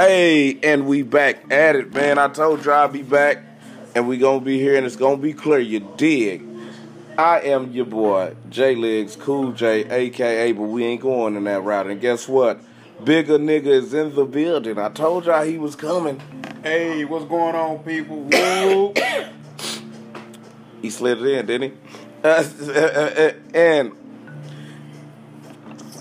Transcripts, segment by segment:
Hey, and we back at it, man. I told you I'd be back, and we gonna be here, and it's gonna be clear. You dig? I am your boy, J Legs, Cool J, aka, but we ain't going in that route. And guess what? Bigger nigga is in the building. I told y'all he was coming. Hey, what's going on, people? He slid it in, didn't he? And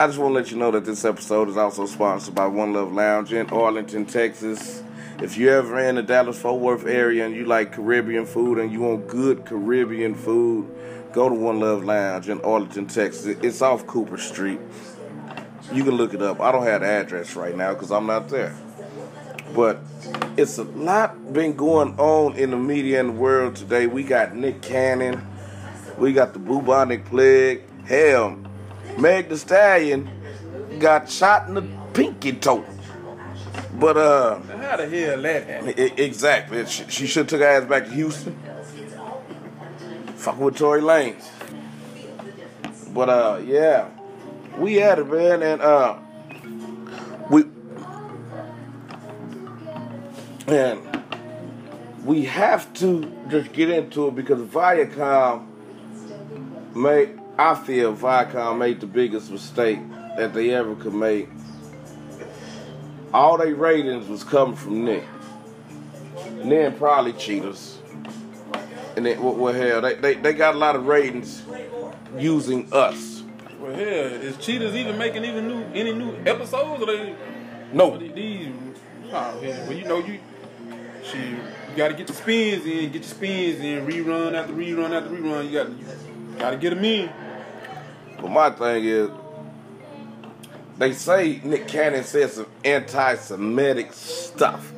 I just want to let you know that this episode is also sponsored by One Love Lounge in Arlington, Texas. If you're ever in the Dallas Fort Worth area and you like Caribbean food and you want good Caribbean food, go to One Love Lounge in Arlington, Texas. It's off Cooper Street. You can look it up. I don't have the address right now because I'm not there. But it's a lot been going on in the media and the world today. We got Nick Cannon. We got the bubonic plague. Hell, Meg the Stallion got shot in the pinky toe. But uh, How the hell that happened? exactly, she, she should took her ass back to Houston. Fuck with Tory Lanez. But uh, yeah, we had it, man, and uh, we and we have to just get into it because Viacom made I feel Viacom made the biggest mistake that they ever could make. All their ratings was coming from Nick. And then probably cheaters. And then well, well hell, they, they they got a lot of ratings using us. Well, hell, is Cheaters even making even new any new episodes? Or they No. these? Oh, hell. Well, you know you. She, you got to get the spins in, get your spins in, rerun after rerun after rerun. You got, you got to get them in. But my thing is, they say Nick Cannon said some anti-Semitic stuff.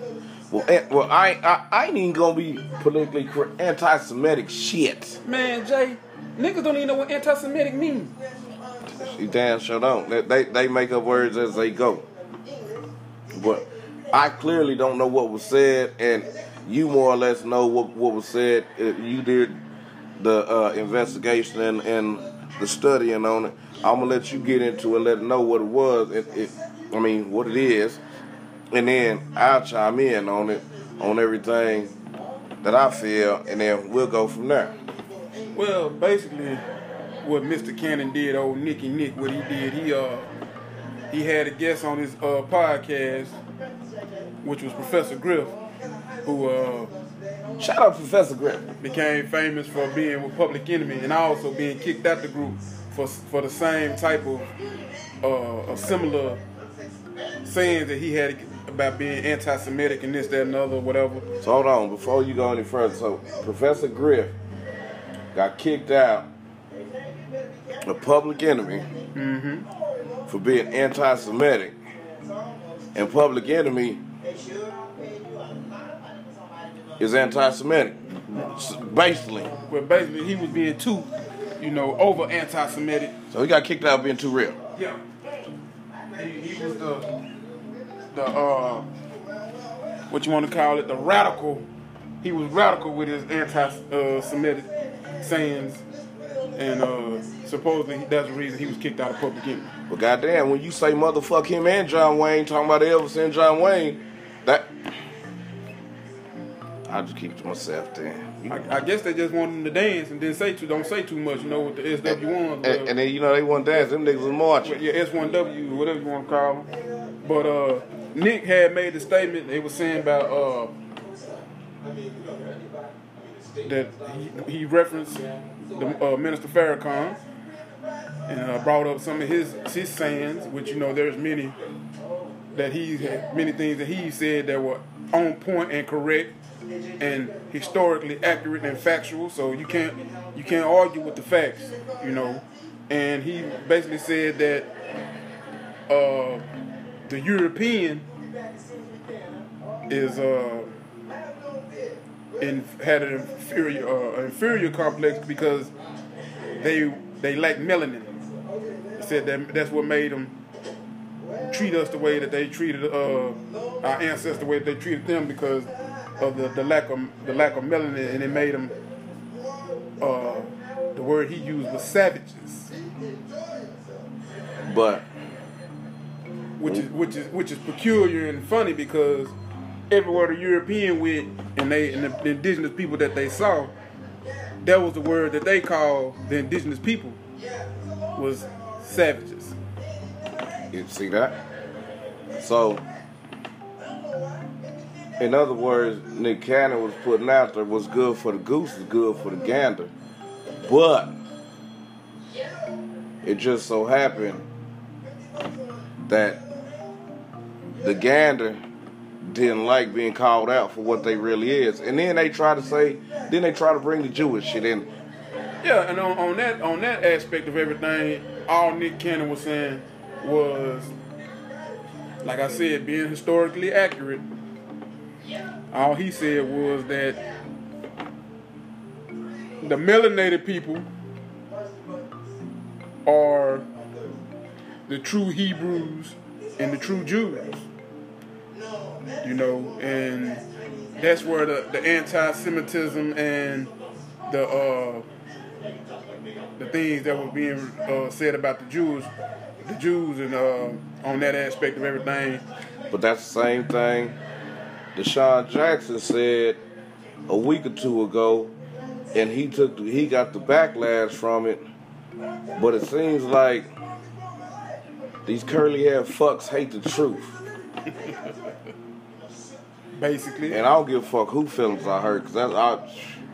Well, well, I, I, I ain't even gonna be politically correct. Anti-Semitic shit. Man, Jay, niggas don't even know what anti-Semitic means. She damn sure don't. They, they they make up words as they go. But I clearly don't know what was said, and you more or less know what what was said. You did the uh, investigation and, and the studying on it. I'm gonna let you get into it, and let it know what it was. It, it, I mean, what it is, and then I'll chime in on it, on everything that I feel, and then we'll go from there. Well, basically, what Mr. Cannon did, old Nicky Nick, what he did, he uh he had a guest on his uh podcast, which was Professor Griff, who uh Shout out Professor Griffin. became famous for being with Public Enemy and also being kicked out the group for for the same type of uh, a similar sayings that he had about being anti-Semitic and this, that, and the other, whatever. So hold on, before you go any further. So Professor Griff got kicked out, a public enemy, for being anti-Semitic, and Public Enemy is anti-Semitic, basically. But basically, he was being too, you know, over anti-Semitic. So he got kicked out of being too real. Yeah. He, he was the the uh what you want to call it, the radical. He was radical with his anti-Semitic sayings, and uh supposedly that's the reason he was kicked out of public enemy. But goddamn, when you say motherfuck him and John Wayne, talking about Elvis and John Wayne, I'll just keep it to myself then. I, I guess they just wanted him to dance and didn't say too, don't say too much, you know, with the SW1s. and, and then you know they want to dance. Them niggas was marching. yeah, S1W, whatever you want to call them. But uh, Nick had made the statement. They were saying about uh, that he, he referenced the uh, Minister Farrakhan and uh, brought up some of his his sayings, which you know there's many that he had many things that he said that were on point and correct and historically accurate and factual. So you can't you can't argue with the facts, you know. And he basically said that uh, the European is uh, in, had an inferior uh, inferior complex because they they lack melanin. Said that that's what made them treat us the way that they treated uh, our ancestors the way that they treated them because of the, the lack of the lack of melanin and it made them uh, the word he used was savages But which is which is which is peculiar and funny because everywhere the European went and they and the, the indigenous people that they saw, that was the word that they called the indigenous people was savages. You see that? So, in other words, Nick Cannon was putting out there what's good for the goose is good for the gander. But it just so happened that the gander didn't like being called out for what they really is. And then they try to say, then they try to bring the Jewish shit in. Yeah, and on, on that on that aspect of everything, all Nick Cannon was saying was, like I said, being historically accurate. All he said was that the melanated people are the true Hebrews and the true Jews. You know, and that's where the, the anti-Semitism and the uh, the things that were being uh, said about the Jews, the Jews, and uh, on that aspect of everything. But that's the same thing DeSean Jackson said a week or two ago, and he took the, he got the backlash from it. But it seems like these curly haired fucks hate the truth. Basically, And I don't give a fuck who feelings I hurt, cause that's I.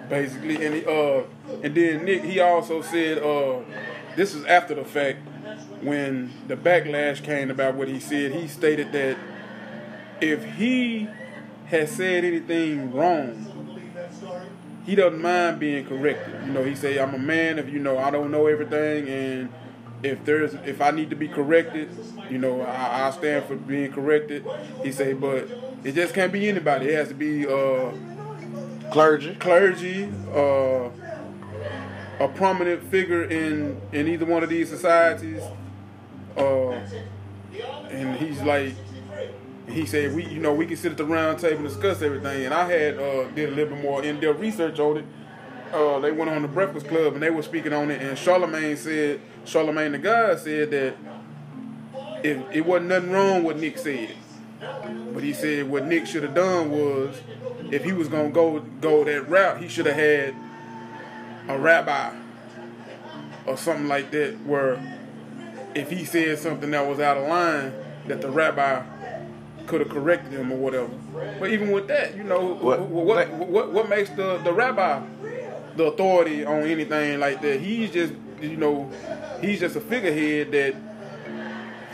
basically, and he, uh, and then Nick, he also said, uh, this is after the fact when the backlash came about what he said. He stated that if he has said anything wrong, he doesn't mind being corrected. You know, he say, "I'm a man. If you know, I don't know everything, and if there's if I need to be corrected, you know, I, I stand for being corrected." He say, "But it just can't be anybody. It has to be uh, Clergy. clergy, uh, a prominent figure in in either one of these societies." Uh, and he's like, he said, "We, you know, we can sit at the round table and discuss everything." And I had uh, did a little bit more in depth research on it. Uh, they went on the Breakfast Club and they were speaking on it. And Charlemagne said, Charlemagne the God said that if it wasn't nothing wrong what Nick said, but he said what Nick should have done was, if he was gonna go go that route, he should have had a rabbi or something like that, where if he said something that was out of line, that the rabbi could have corrected him or whatever. But even with that, you know, What- what what what, makes the, the rabbi the authority on anything like that? He's just you know, he's just a figurehead that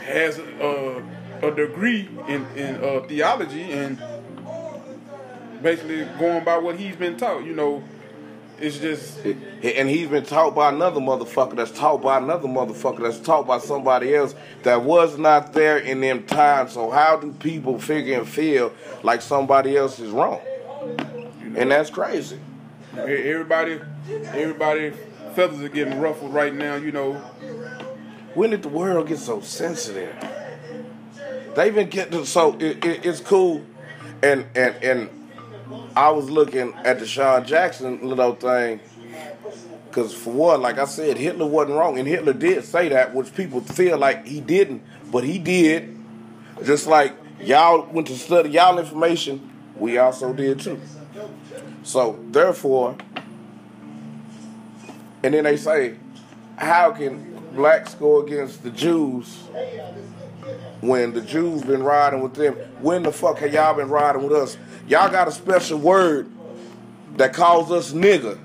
has a, a degree in in uh, theology and basically going by what he's been taught. You know, it's just And he's been taught by another motherfucker that's taught by another motherfucker that's taught by somebody else that was not there in them times. So how do people figure and feel like somebody else is wrong? And that's crazy. Everybody, everybody, feathers are getting ruffled right now. You know, When did the world get so sensitive? They've been getting so it, it, it's cool, and and and I was looking at DeSean Jackson little thing, because for one, like I said, Hitler wasn't wrong, and Hitler did say that, which people feel like he didn't, but he did. Just like y'all went to study y'all information, we also did too. So therefore, and then they say, how can blacks go against the Jews when the Jews been riding with them? When the fuck have y'all been riding with us? Y'all got a special word that calls us nigger.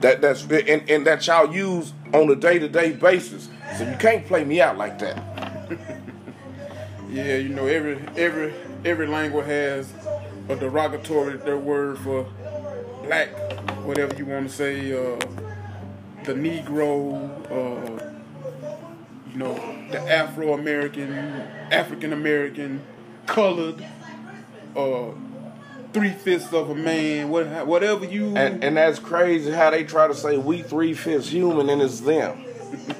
That that's and, and that y'all use on a day to day basis. So you can't play me out like that. yeah, you know, every every every language has a derogatory their word for black, whatever you want to say. Uh, the Negro, uh, you know, the Afro American, African American, colored, uh, three fifths of a man, what, whatever you. And and that's crazy how they try to say we three fifths human and it's them.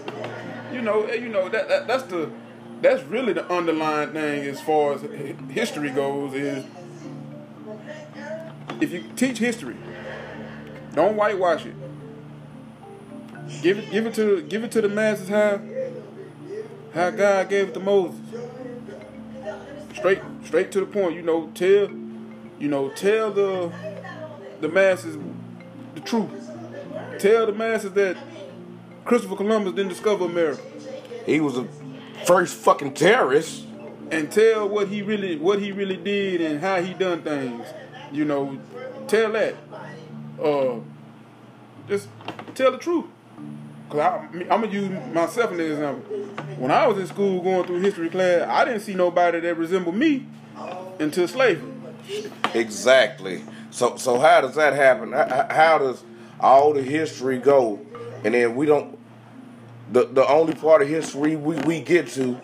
you know, you know that, that that's the that's really the underlying thing as far as history goes is if you teach history, don't whitewash it. Give it give it to give it to the masses how how God gave it to Moses. Straight, straight to the point. You know, tell, you know, tell the the masses the truth. Tell the masses that Christopher Columbus didn't discover America. He was the first fucking terrorist. And tell what he really what he really did and how he done things. You know, tell that. Uh, just tell the truth. Cause I, I'm gonna use myself as an example. When I was in school going through history class, I didn't see nobody that resembled me until slavery. Exactly. So so how does that happen? How, how does all the history go, and then we don't? The the only part of history we, we get to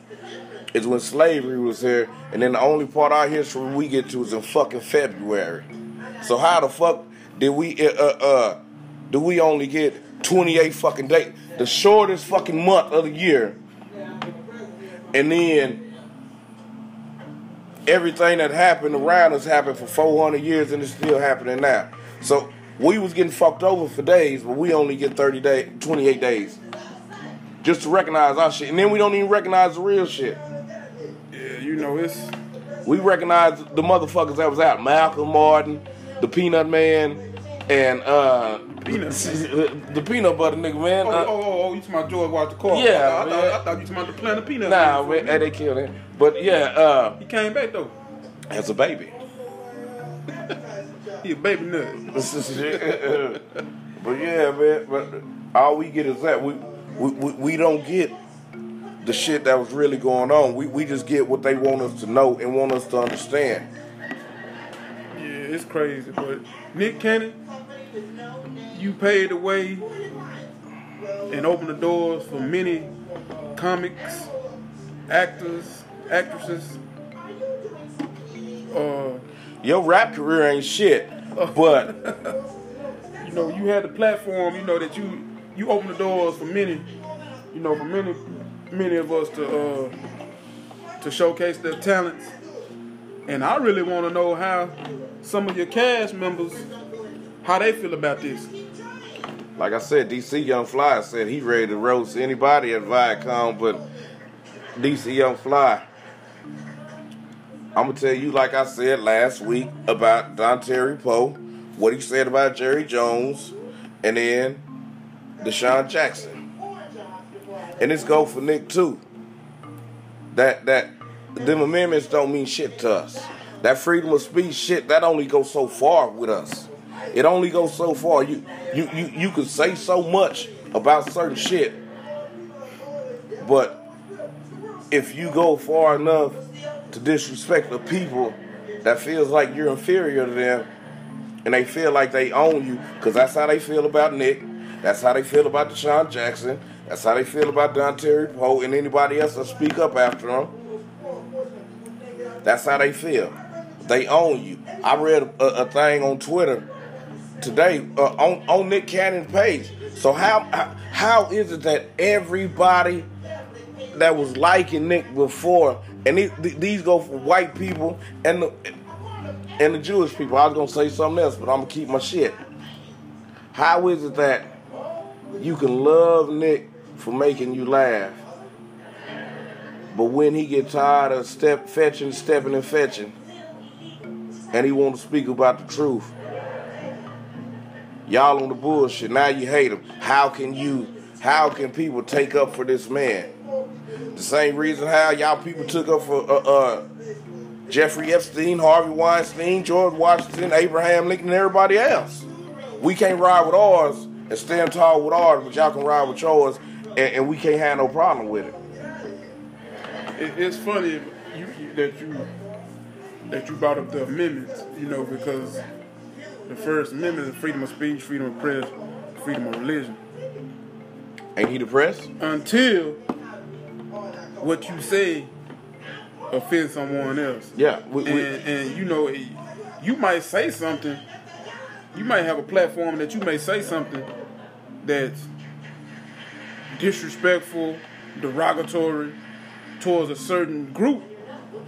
is when slavery was here, and then the only part of our history we get to is in fucking February. So how the fuck did we uh uh, uh do we only get 28 fucking days, the shortest fucking month of the year, and then everything that happened around us happened for 400 years and it's still happening now. So we was getting fucked over for days, but we only get 30 days, 28 days. Just to recognize our shit. And then we don't even recognize the real shit. Yeah, you know, it's. We recognize the motherfuckers that was out. Malcolm Martin, the Peanut Man, and uh Peanut. the peanut butter nigga, man. Oh, Uh, oh, oh, oh, you talking about George Walter Carver? Yeah, I, thought, I, man. thought, I thought you talking about the Planters Peanut. Nah, Man. man, they killed him. But yeah, uh, He came back though. as a baby. He a baby nut. but yeah, man. But all we get is that we we, we, we don't get the shit that was really going on. We we just get what they want us to know and want us to understand. Yeah, it's crazy. But Nick Cannon, you paved the way and opened the doors for many comics, actors, actresses. Uh, Your rap career ain't shit, but you know, you had the platform. You know that you you opened the doors for many. You know, for many many of us to uh, to showcase their talents. And I really want to know how some of your cast members how they feel about this. Like I said, DC Young Fly said he ready to roast anybody at Viacom, but DC Young Fly. I'm gonna tell you, like I said last week about Dontari Poe, what he said about Jerry Jones, and then DeSean Jackson. And this go for Nick too. That that them amendments don't mean shit to us. That freedom of speech shit that only goes so far with us. It only goes so far. You you you you can say so much about certain shit, but if you go far enough to disrespect the people that feels like you're inferior to them, and they feel like they own you, because that's how they feel about Nick. That's how they feel about DeSean Jackson. That's how they feel about Dontari Poe and anybody else that speak up after them. That's how they feel. They own you. I read a, a thing on Twitter today uh, on on Nick Cannon's page. So how how- is it that everybody that was liking Nick before, and these, these go for white people and the and the Jewish people. I was gonna say something else, but I'm gonna keep my shit. How is it that you can love Nick for making you laugh, but when he get tired of step fetching, stepping and fetching, and he want to speak about the truth, y'all on the bullshit. Now you hate him. How can you? How can people take up for this man? The same reason how y'all people took up for uh, uh, Jeffrey Epstein, Harvey Weinstein, George Washington, Abraham Lincoln, and everybody else. We can't ride with ours and stand tall with ours, but y'all can ride with yours, and, and we can't have no problem with it. It, it's funny you, that you that you brought up the amendments, you know, because the First Amendment is freedom of speech, freedom of press, freedom of religion. Ain't he depressed? Until what you say offends someone else. Yeah. We, and, we, and you know, you might say something. You might have a platform that you may say something that's disrespectful, derogatory towards a certain group,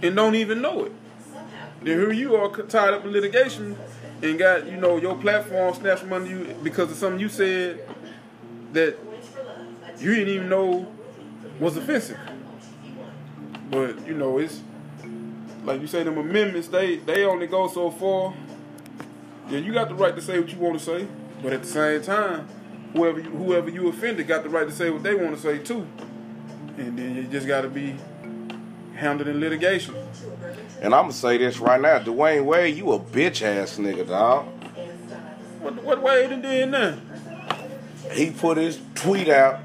and don't even know it. Then here you are tied up in litigation and got you know your platform snatched from under you because of something you said that you didn't even know was offensive. But you know, it's like you say, them amendments they they only go so far. Yeah, you got the right to say what you want to say, but at the same time, whoever you, whoever you offended got the right to say what they want to say too. And then you just got to be handled in litigation. And I'm gonna say this right now, Dwyane Wade, you a bitch ass nigga, dog. What what Wade done did now? He put his tweet out,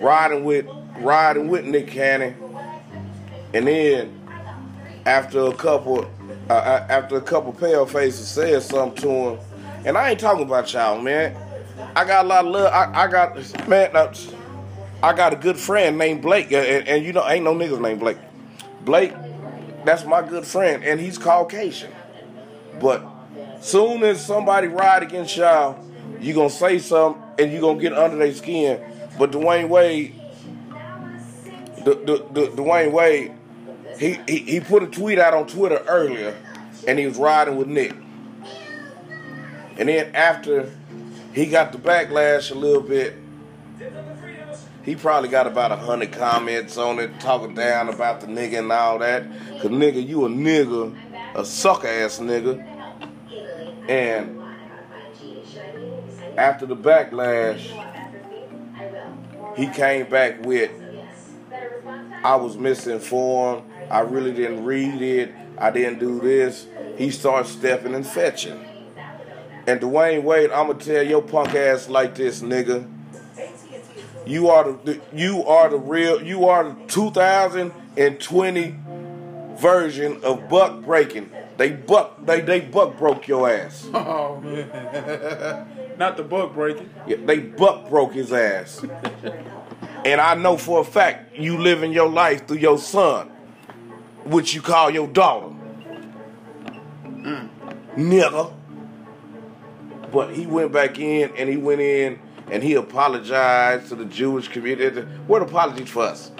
riding with riding with Nick Cannon, and then after a couple uh, uh after a couple pale faces said something to him, and I ain't talking about y'all, man. I got a lot of love. I, I got man. uh, I got a good friend named Blake, and, and you know, ain't no niggas named Blake. Blake, that's my good friend, and he's Caucasian. But soon as somebody ride against y'all, you gonna say something and you gonna get under their skin. But Dwyane Wade, the, the, the, Dwyane Wade, he, he he put a tweet out on Twitter earlier, and he was riding with Nick. And then after he got the backlash a little bit, he probably got about a hundred comments on it, talking down about the nigga and all that. Cause nigga, you a nigga, a sucker ass nigga. And after the backlash, he came back with, I was misinformed. I really didn't read it. I didn't do this. He starts stepping and fetching. And Dwyane Wade, I'ma tell your punk ass like this, nigga. You are the you are the real you are the 2020 version of buck breaking. They buck they they buck broke your ass. Oh man, not the buck breaking. Yeah, they buck broke his ass. and I know for a fact you living your life through your son, which you call your daughter. Mm. Nigga. But he went back in and he went in and he apologized to the Jewish community. What apologies for us?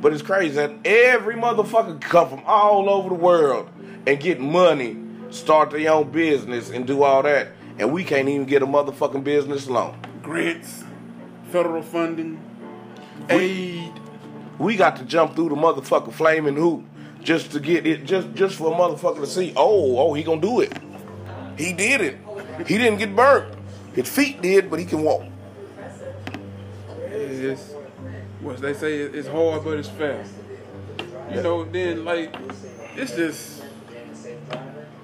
But it's crazy that every motherfucker come from all over the world and get money, start their own business, and do all that, and we can't even get a motherfucking business loan. Grants, federal funding, aid. We got to jump through the motherfucking flaming hoop just to get it, just just for a motherfucker to see. Oh, oh, he gonna do it. He did it. He didn't get burnt. His feet did, but he can walk. It's what they say. It's hard, but it's fast. You know. Then like, it's just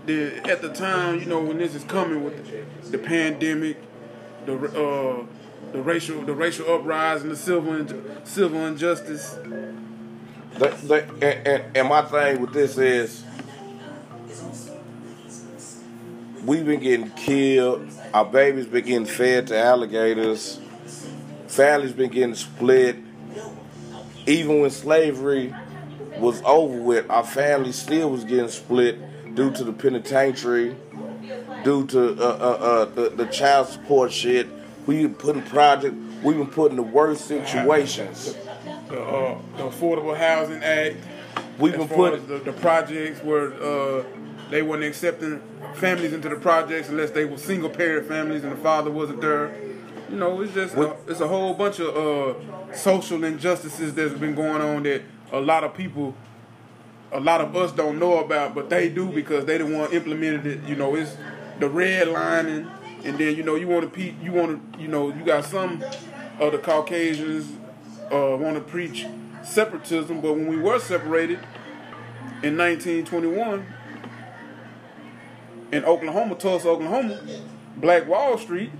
the at the time. You know when this is coming with the, the pandemic, the uh, the racial the racial uprising, the civil civil injustice. The, the, and, and, and my thing with this is we've been getting killed. Our babies been getting fed to alligators. Families been getting split. Even when slavery was over with, our family still was getting split due to the penitentiary, due to uh, uh, uh, the, the child support shit. We've been putting project. We've been put in the worst situations. The, uh, the Affordable Housing Act. We've been putting the, the projects where uh, they weren't accepting families into the projects unless they were single parent families and the father wasn't there. You know, it's just a, it's a whole bunch of uh, social injustices that's been going on that a lot of people, a lot of us don't know about, but they do because they the one implemented it. You know, it's the redlining, and then you know you want to you want to you know you got some of the Caucasians uh, want to preach separatism, but when we were separated in 1921 in Oklahoma, Tulsa, Oklahoma, Black Wall Street,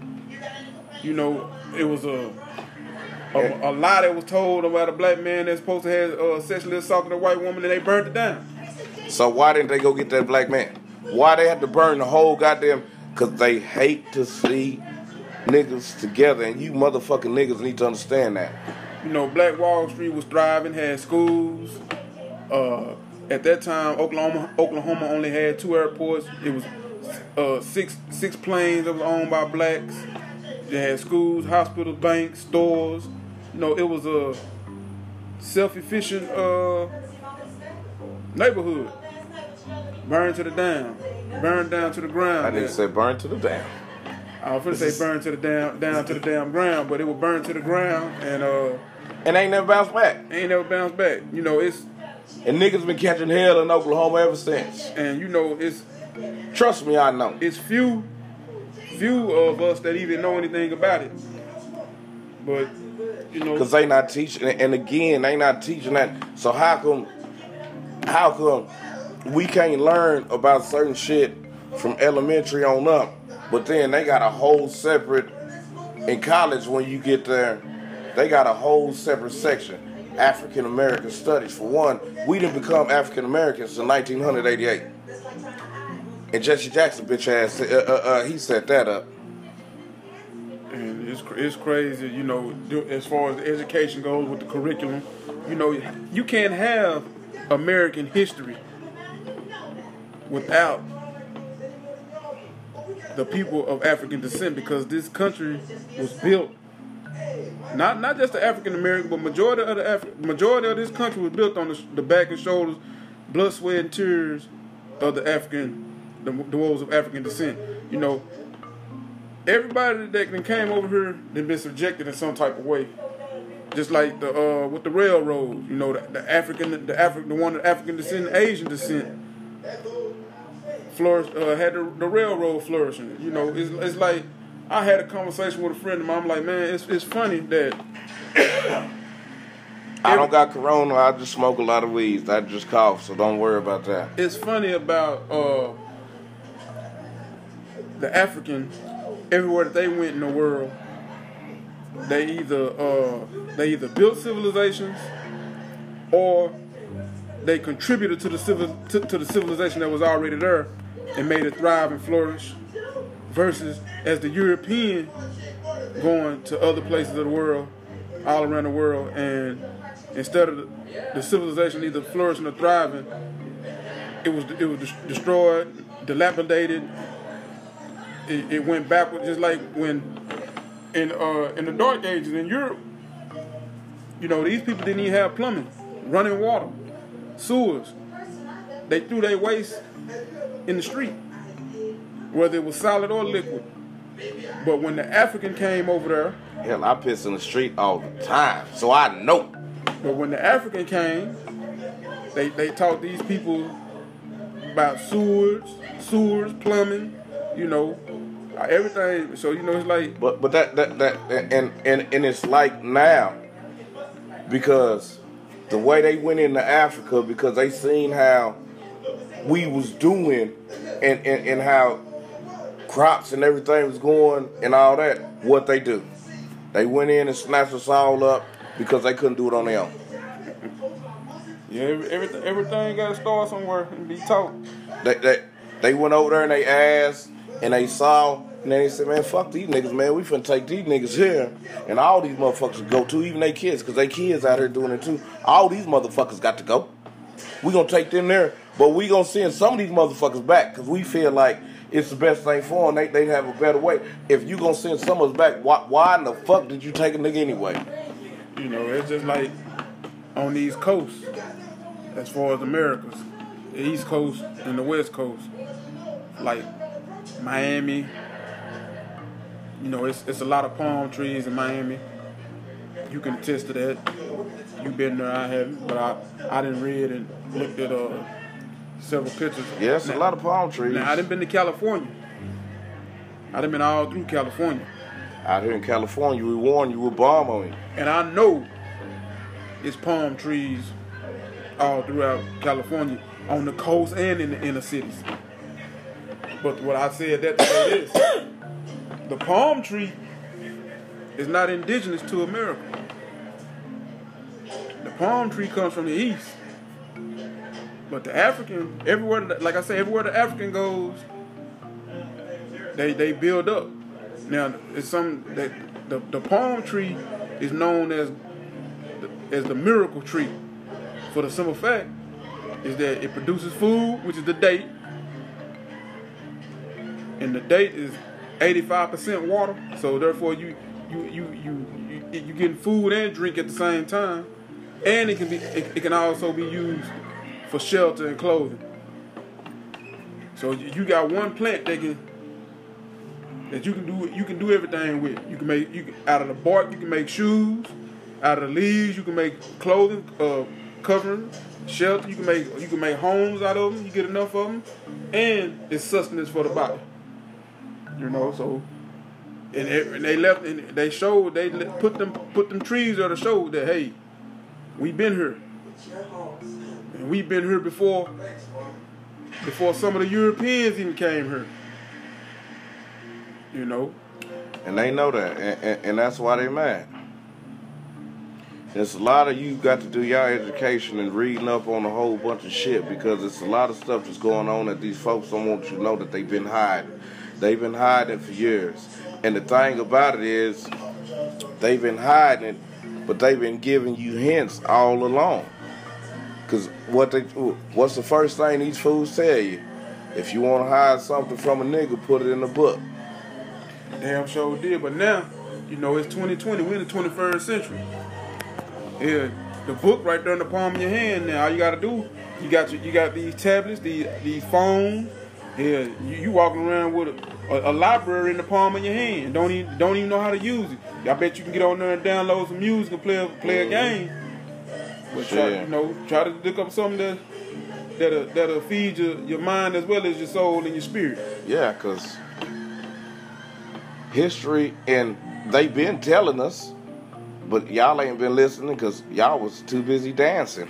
you know, it was a a, a lie that was told about a black man that's supposed to have uh, sexually assaulted a white woman and they burned it down. So why didn't they go get that black man? Why they had to burn the whole goddamn? Cause they hate to see niggas together, and you motherfucking niggas need to understand that. You know, Black Wall Street was thriving, had schools. Uh, at that time, Oklahoma Oklahoma only had two airports. It was uh, six six planes that was owned by blacks. They had schools, hospitals, banks, stores. You know, it was a self-efficient uh, neighborhood. Burned to the down, burned down to the ground. I didn't say burn to the down. I was gonna say burn to the down, down to the damn ground, but it was burned to the ground, and uh, And ain't never bounced back. Ain't never bounced back. You know, it's And niggas been catching hell in Oklahoma ever since. and you know it's Trust me, I know. it's few few of us that even know anything about it. But you know, Cause they not teaching, and again, they not teaching that. So how come, how come we can't learn about certain shit from elementary on up, but then they got a whole separate in college when you get there, they got a whole separate section, African American Studies. For one, we didn't become African Americans in 1988, and Jesse Jackson, bitch ass, uh, uh, uh, he set that up. and it's it's crazy. You know, as far as education goes with the curriculum, you know, you can't have American history without the people of African descent because this country was built not not just the African American, but majority of the Af- majority of this country was built on the, the back and shoulders, blood, sweat, and tears of the African, the, the wolves of African descent. You know, everybody that came over here, they've been subjected in some type of way. Just like the uh, with the railroad, you know, the, the African, the African, the one of African descent, Asian descent, flourished, uh, had the, the railroad flourishing. You know, it's, it's like I had a conversation with a friend of mine. I'm like, man, it's it's funny that I don't got corona. I just smoke a lot of weeds. I just cough, so don't worry about that. it's funny about uh, the African everywhere that they went in the world. They either uh, they either built civilizations or they contributed to the civil to, to the civilization that was already there and made it thrive and flourish. Versus as the European going to other places of the world, all around the world, and instead of the, civilization either flourishing or thriving, it was it was destroyed, dilapidated. It, it went backwards, just like when in uh, in the Dark Ages in Europe. You know, these people didn't even have plumbing, running water, sewers. They threw their waste in the street, whether it was solid or liquid. But when the African came over there, Hell, I piss in the street all the time, so I know. But when the African came, they they taught these people about sewers, sewers, plumbing, you know, everything. So you know, it's like But but that that that and and and it's like now because the way they went into Africa because they seen how we was doing and and, and how crops and everything was going and all that. What they do, they went in and snatched us all up because they couldn't do it on their own. yeah, every, everything everything got to start somewhere and be taught. They, they, they went over there and they asked and they saw and then they said, man, fuck these niggas, man. We finna take these niggas here and all these motherfuckers go too, even they kids, because they kids out here doing it too. All these motherfuckers got to go. We gonna take them there, but we gonna send some of these motherfuckers back because we feel like it's the best thing for them. They, they have a better way. If you gonna send some of us back, why, why in the fuck did you take a nigga anyway? You know, it's just like on these coasts, as far as Americas, the East Coast and the West Coast, like Miami. You know, it's it's a lot of palm trees in Miami. You can attest to that. You've been there, I haven't, but I I didn't read and looked at uh several pictures. Yes, it's a lot of palm trees Now I didn't been to California. I done been all through California. out here in California. We warn you, we bomb on you. And I know it's palm trees all throughout California, on the coast and in the inner cities. But what I said that say this, the palm tree is not indigenous to America. The palm tree comes from the east. But the African, everywhere, like I say, everywhere the African goes, they they build up. Now it's some that the, the palm tree is known as the, as the miracle tree for the simple fact is that it produces food, which is the date, and the date is 85% water. So therefore, you you you you you you getting food and drink at the same time, and it can be it, it can also be used for shelter and clothing. So you got one plant that can that you can do you can do everything with. You can make you can, out of the bark you can make shoes. out of the leaves, you can make clothing, uh, covering, shelter. You can make you can make homes out of them. You get enough of them, and it's sustenance for the body. You know, so and, they left and they showed they put them put them trees there to show that hey, we've been here, we've been here before before some of the Europeans even came here. You know, And they know that, and, and, and that's why they mad. There's a lot of you got to do your education and reading up on a whole bunch of shit because it's a lot of stuff that's going on that these folks don't want you to know that they've been hiding. They've been hiding for years. And the thing about it is, they've been hiding but they've been giving you hints all along. Cause what they, what's the first thing these fools tell you? If you want to hide something from a nigga, put it in a book. damn sure did. But now, you know, it's 2020. We're in the 21st century. Yeah, the book right there in the palm of your hand. Now, all you gotta do, you got your, you got these tablets, these these phones. Yeah, you, you walking around with a, a, a library in the palm of your hand. Don't even don't even know how to use it. I bet you can get on there and download some music and play a, play a mm-hmm. game. But try, you know, try to look up something that that'll that'll feed your, your mind as well as your soul and your spirit. Yeah, because history, and they've been telling us, but y'all ain't been listening because y'all was too busy dancing.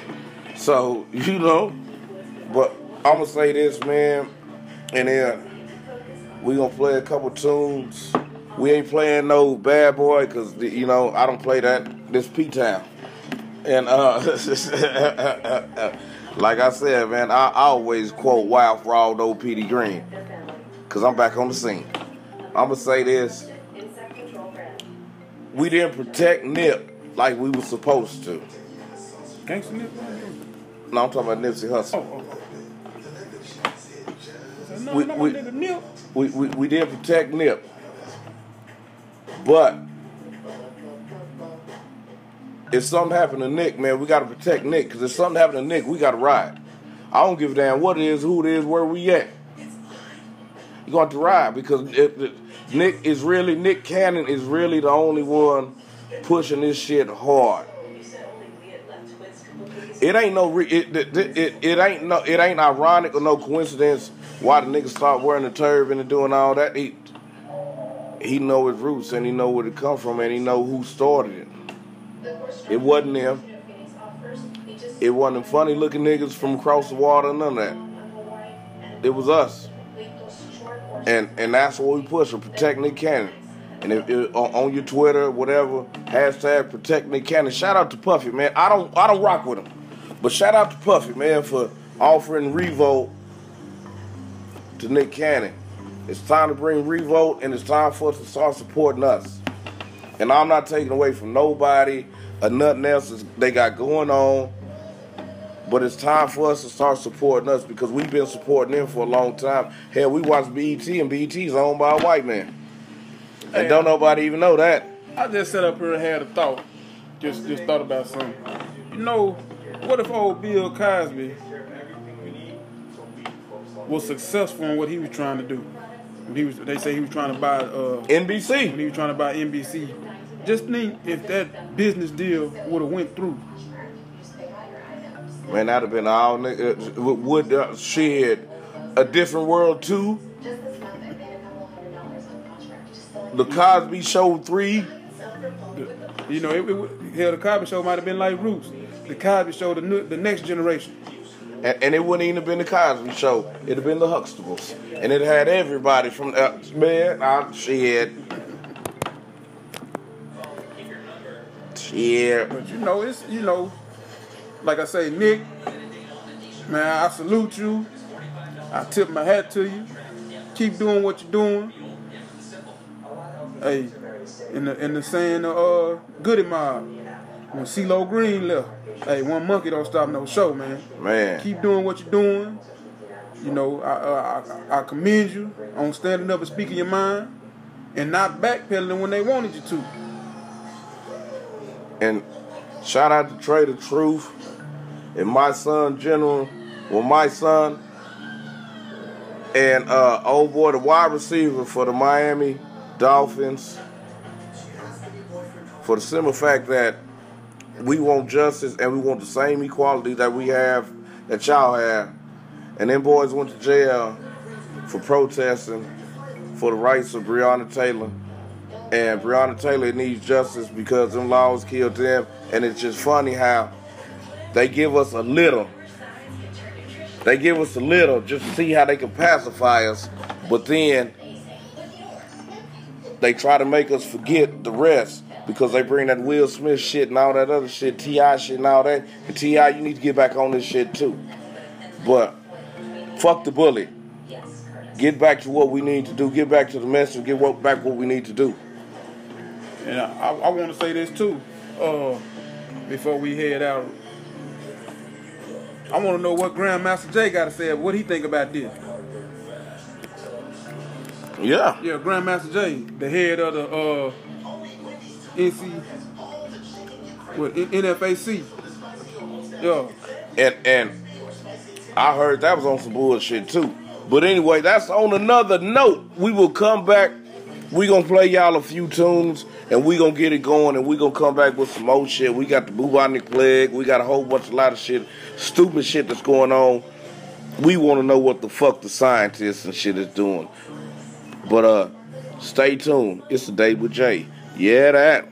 So, you know, but I'm to say this, man, and then we going to play a couple tunes. We ain't playing no bad boy because, you know, I don't play that. This P-Town. And uh, like I said, man, I, I always quote Wild for all old Petey Greene, cause I'm back on the scene. I'm gonna say this: we didn't protect Nip like we were supposed to. Gangsta Nip? No, I'm talking about Nipsey Oh, Hussle. oh, oh. No, We- no, we- Nip. We, we we didn't protect Nip, but if something happened to Nick, man, we gotta protect Nick. Cause if something happened to Nick, we gotta ride. I don't give a damn what it is, who it is, where we at. You got to ride because it, it- Nick is really Nick Cannon is really the only one pushing this shit hard. It ain't no re- it, it, it, it ain't no it ain't ironic or no coincidence why the nigga start wearing the turban and doing all that. He he know his roots and he know where it come from and he know who started it. It wasn't them. It wasn't funny looking niggas from across the water, none of that. It was us. And and that's what we push to protect Nick Cannon. And if, if on, on your Twitter, whatever, hashtag protect Nick Cannon. Shout out to Puffy, man. I don't I don't rock with him. But shout out to Puffy, man, for offering Revolt to Nick Cannon. It's time to bring Revolt and it's time for us to start supporting us. And I'm not taking away from nobody or nothing else they got going on. But it's time for us to start supporting us because we've been supporting them for a long time. Hell, we watch BET and BET is owned by a white man. And Hey, don't nobody even know that. I just sat up here and had a thought. Just just thought about something. You know, what if old Bill Cosby was successful in what he was trying to do? When he was, they say he was trying to buy uh, when NBC. he was trying to buy NBC. Just think if that business deal would have went through. Man, that'd have been all nigga. uh, Would uh, shit a different world too? The Cosby Show three. You know, it, it, hell, the Cosby Show might have been like Roots. The Cosby Show, the new, the next generation. And, and it wouldn't even have been the Cosby Show. It'd have been the Huxtables, and it had everybody from uh, man. Ah, shit. Shit. But you know, it's you know, like I say, Nick, man, I salute you. I tip my hat to you. Keep doing what you're doing. Hey, in the in the saying of uh Goodie Mob, when CeeLo Green left, hey, one monkey don't stop no show, man. Man. Keep doing what you're doing. You know, I, uh, I I commend you on standing up and speaking your mind, and not backpedaling when they wanted you to. And shout out to Trae The Truth and my son General. Well, my son and uh old boy the wide receiver for the Miami Dolphins. For the simple fact that we want justice and we want the same equality that we have that y'all have. And them boys went to jail for protesting for the rights of Breonna Taylor. And Breonna Taylor needs justice because them laws killed them. And it's just funny how they give us a little. They give us a little just to see how they can pacify us. But then they try to make us forget the rest because they bring that Will Smith shit and all that other shit, T.I. shit and all that. And T.I., you need to get back on this shit too. But fuck the bully. Get back to what we need to do. Get back to the message. Get back what we need to do. And I, I want to say this too, uh, before we head out. I want to know what Grandmaster Jay got to say. What he think about this? Yeah. Yeah, Grandmaster Jay, the head of the uh, NC, what NFAC. Yeah. And and I heard that was on some bullshit too. But anyway, that's on another note. We will come back. We gonna play y'all a few tunes and we gonna get it going and we gonna come back with some more shit. We got the bubonic plague. We got a whole bunch of lot of shit, stupid shit that's going on. We want to know what the fuck the scientists and shit is doing. But uh, stay tuned. It's the day with Jay. Yeah, that.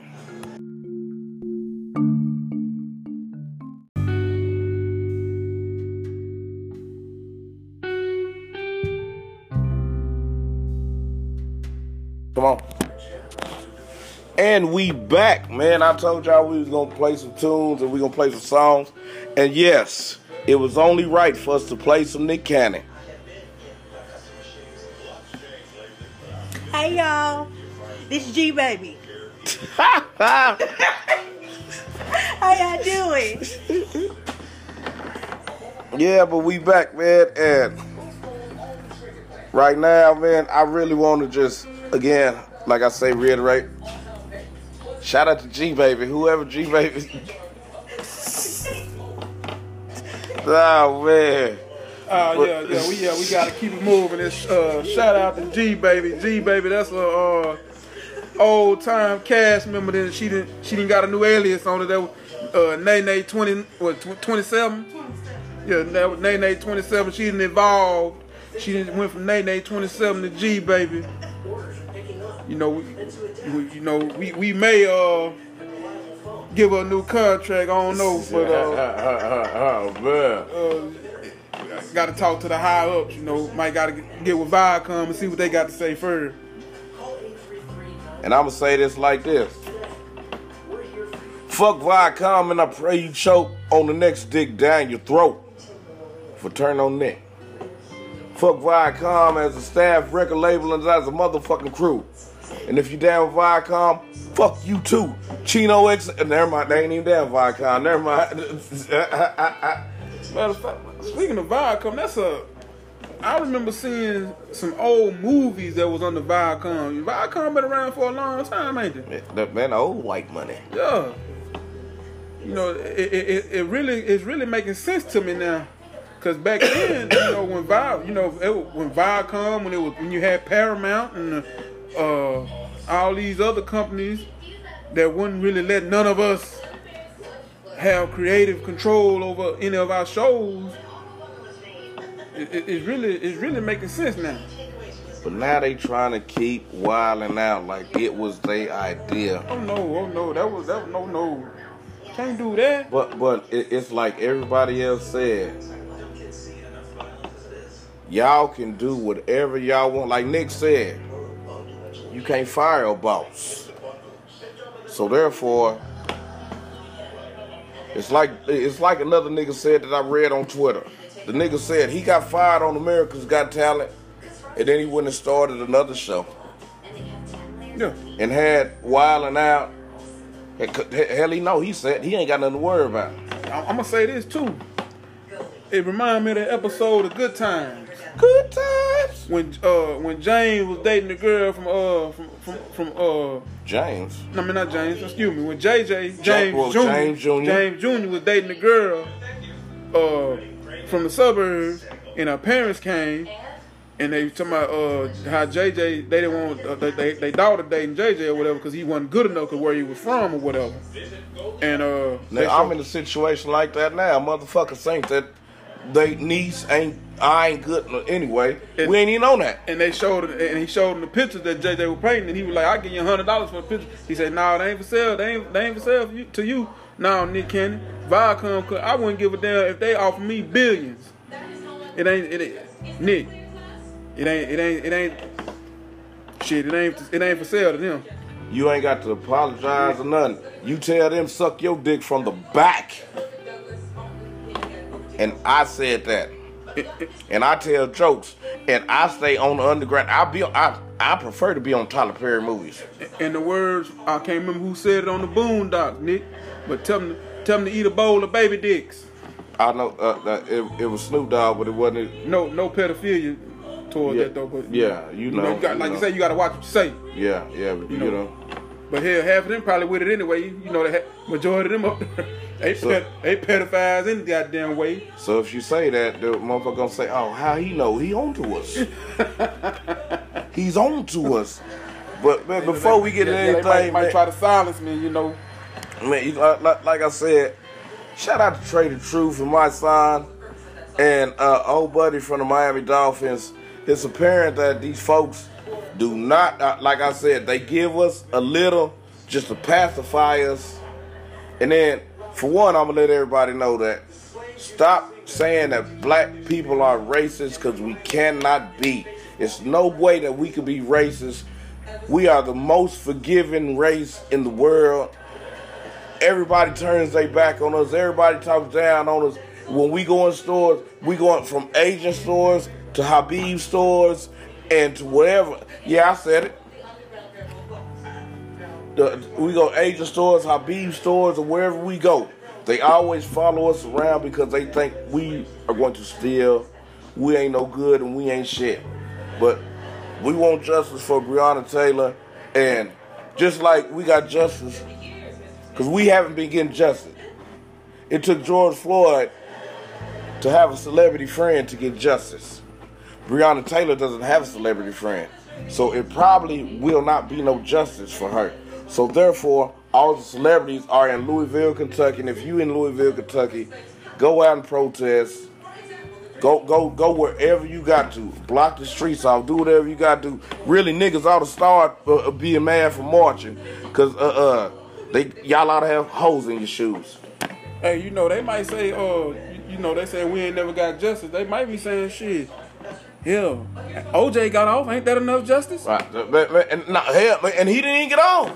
And we back, man. I told y'all we was gonna play some tunes and we gonna play some songs. And yes, it was only right for us to play some Nick Cannon. Hey y'all, this is G baby. How y'all doing? Yeah, but we back, man. And right now, man, I really want to just, again, like I say, reiterate. Shout out to G Baby, whoever G Baby. oh man. Uh, yeah, yeah, we yeah we gotta keep it moving. It's uh, shout out to G baby, G baby. That's a uh, old time cast member. Then she didn't she didn't got a new alias on it. That was uh, Nene twenty what twenty seven. Yeah, that was Nene twenty seven. She didn't evolve. She didn't went from Nene twenty seven to G baby. You know, we, we you know we we may uh give her a new contract. I don't know, but uh. oh uh, got to talk to the high ups. You know, might got to get with Viacom and see what they got to say first. And I'm gonna say this like this. Fuck Viacom and I pray you choke on the next dick down your throat for turn on neck. Fuck Viacom as a staff, record label, and as a motherfucking crew. And if you down with Viacom, fuck you too. Chino X, uh, never mind, they ain't even down Viacom, never mind. Matter of fact, speaking of Viacom, that's a. I remember seeing some old movies that was on the Viacom. Viacom been around for a long time, ain't they? That man, old white money. Yeah. You know, it, it, it, it really it's really making sense to me now. Cause back then, you know, when Vi, you know, it, when Viacom, when it was when you had Paramount and uh, all these other companies that wouldn't really let none of us have creative control over any of our shows. It, it, it's really it's really making sense now. But now they trying to keep wilding out like it was their idea. Oh no, oh no, that was that no no. Can't do that. But but it, it's like everybody else said. Y'all can do whatever y'all want. Like Nick said, you can't fire a boss. So therefore, it's like it's like another nigga said that I read on Twitter. The nigga said he got fired on America's Got Talent, and then he went and started another show Yeah. and had wilding out. Hell, he know he said he ain't got nothing to worry about. I'm gonna say this too. It reminded me of the episode of Good Times Good times. when uh when James was dating the girl from uh from from, from uh James. no, I mean not James, excuse me, when JJ James well, Jr. James Jr.. James Jr. was dating the girl uh from the suburbs and her parents came and they talking about uh, how JJ they didn't want uh, they, they they daughter dating JJ or whatever because he wasn't good enough to where he was from or whatever. And uh, Now, I'm in a situation like that now. Motherfucker think that they niece ain't I ain't good anyway. And- we ain't even on that. and they showed and he showed him the pictures that JJ was painting, and he was like, "I give you a hundred dollars for the picture." He said, "No, they ain't for sale. They ain't they ain't for sale for you, to you." Now, Nick Cannon, Viacom, I wouldn't give a damn if they offer me billions. It ain't it ain't Nick. It ain't it ain't it ain't shit. It ain't it ain't for sale to them. You ain't got to apologize or nothing. You tell them suck your dick from the back. And I said that. And I tell jokes. And I stay on the underground. I be I I prefer to be on Tyler Perry movies. In the words, I can't remember who said it on the Boondocks, Nick, but tell them tell them to eat a bowl of baby dicks. I know uh, uh, it, it was Snoop Dogg, but it wasn't. No no pedophilia towards Yeah, that though. But yeah, you know, you got, you like know. you say, you got to watch what you say. Yeah, yeah, but you, know. know. But hell, half of them probably with it anyway. You know, the majority of them up there, they, So- ped- they pedophiles any goddamn way. So if you say that, the motherfucker gonna say, "Oh, how he know? He on to us. He's on to us." But man, before we get Yeah, into anything, they might, might try to silence me. You know, man, you, like, like, like I said, shout out to Trae the Truth and my son and uh, old buddy from the Miami Dolphins. It's apparent that these folks do not, uh, like I said, they give us a little just to pacify us. And then, for one, I'm gonna let everybody know that stop saying that black people are racist because we cannot be. It's no way that we could be racist. We are the most forgiving race in the world. Everybody turns their back on us. Everybody talks down on us. When we go in stores, we going from Asian stores to Habib stores and to whatever. Yeah, I said it. The, we go Asian stores, Habib stores, or wherever we go. They always follow us around because they think we are going to steal. We ain't no good and we ain't shit. But we want justice for Breonna Taylor, and just like we got justice, because we haven't been getting justice. It took George Floyd to have a celebrity friend to get justice. Breonna Taylor doesn't have a celebrity friend. So it probably will not be no justice for her. So therefore, all the celebrities are in Louisville, Kentucky. And if you in Louisville, Kentucky, go out and protest. Go go go wherever you got to. Block the streets off. Do whatever you got to. Really, niggas ought to start uh, being mad for marching. Cause uh uh they y'all ought to have holes in your shoes. hey, you know they might say, uh, you, you know they say we ain't never got justice. They might be saying shit. Hell, OJ got off. Ain't that enough justice? Right. And, nah, hell, and he didn't even get off.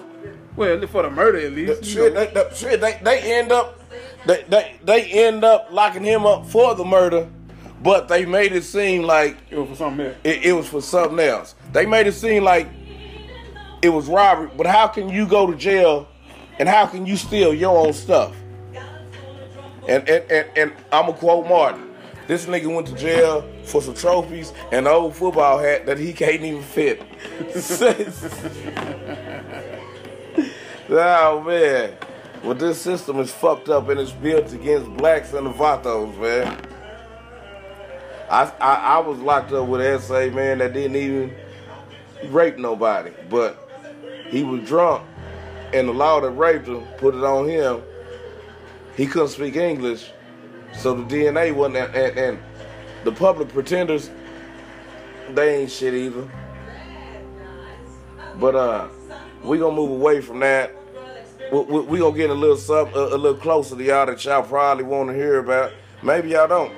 Well, for the murder at least. you Shit, they, they, shit, they, they end up they, they they end up locking him up for the murder, but they made it seem like It was for something else. it, it was for something else. They made it seem like it was robbery, but how can you go to jail and how can you steal your own stuff? And and, and, and I'm gonna quote Martin. This nigga went to jail for some trophies and an old football hat that he can't even fit. oh man. Well this system is fucked up and it's built against blacks and the Vatos, man. I, I I was locked up with an SA man that didn't even rape nobody, but he was drunk, and the law that raped him put it on him. He couldn't speak English, so the DNA wasn't. And, and, and the public pretenders, they ain't shit either. But uh, we gonna move away from that. We, we, we gonna get a little sub, a, a little closer to y'all that y'all probably want to hear about. Maybe y'all don't.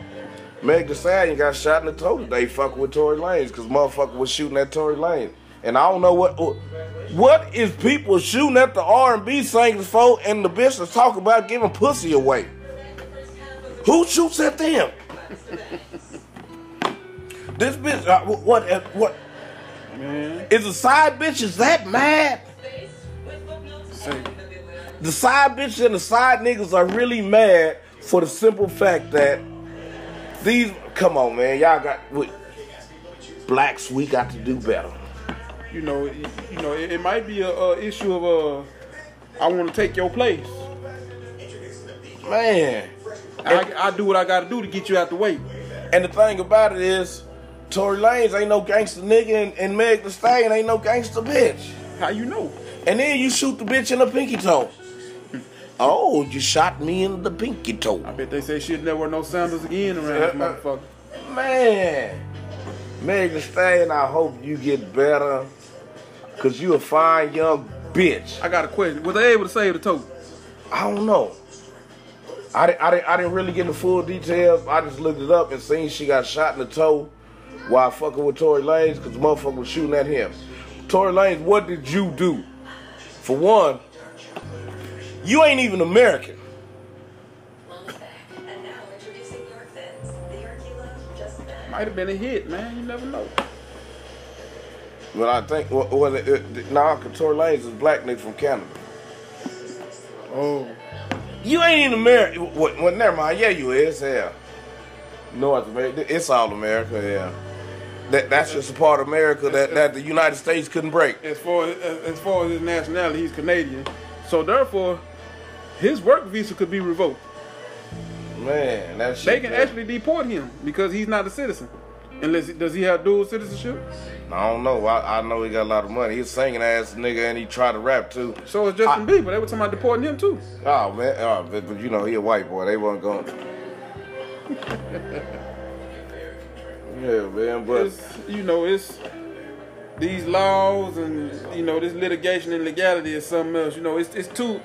Meg Thee Stallion got shot in the toe today fucking with Tory Lanez because motherfucker was shooting at Tory Lanez. And I don't know what what is people shooting at the R&B singers for and the bitch is talking about giving pussy away. Who shoots at them? this bitch, uh, what, uh, what, Man, is the side bitch is that mad? say, The side bitches and the side niggas are really mad for the simple fact that these, come on man, y'all got, we, blacks, we got to do better. you know, you, you know, it, it might be a, a issue of uh, I want to take your place. Man. I, I do what I got to do to get you out the way. And the thing about it is, Tory Lanez ain't no gangster nigga, and, and Meg Thee Stallion ain't no gangster bitch. How you know? And then you shoot the bitch in the pinky toe. Oh, you shot me in the pinky toe. I bet they say she'd never wear no sandals again around this motherfucker. Man, Meg Thee Stallion, I hope you get better. Cause you a fine young bitch. I got a question. Was they able to save the toe? I don't know. I didn't, I, didn't, I didn't really get the full details. I just looked it up and seen she got shot in the toe while fucking with Tory Lanez because the motherfucker was shooting at him. Tory Lanez, what did you do? For one, you ain't even American. And now introducing York Thins. The York you love just better. Might have been a hit, man. You never know. But I think, well, well it, it, nah, 'cause Tory Lanez is a black nigga from Canada. Oh, You ain't even American. Well, well, never mind. Yeah, you is. Yeah. North America. It's all America. Yeah. That, that's just a part of America that, that the United States couldn't break. as far as, as far as his nationality, he's Canadian. So therefore, his work visa could be revoked. Man, that shit. They can man. actually deport him because he's not a citizen. Unless does he have dual citizenship? I don't know. I, I know he got a lot of money. He's a singing ass nigga and he tried to rap too. So is Justin Bieber. They were talking about deporting him too. Oh man, oh, but, but you know he a white boy. They wasn't going. yeah, man. But It's, you know, it's these laws and you know this litigation and legality is something else. You know, it's it's two.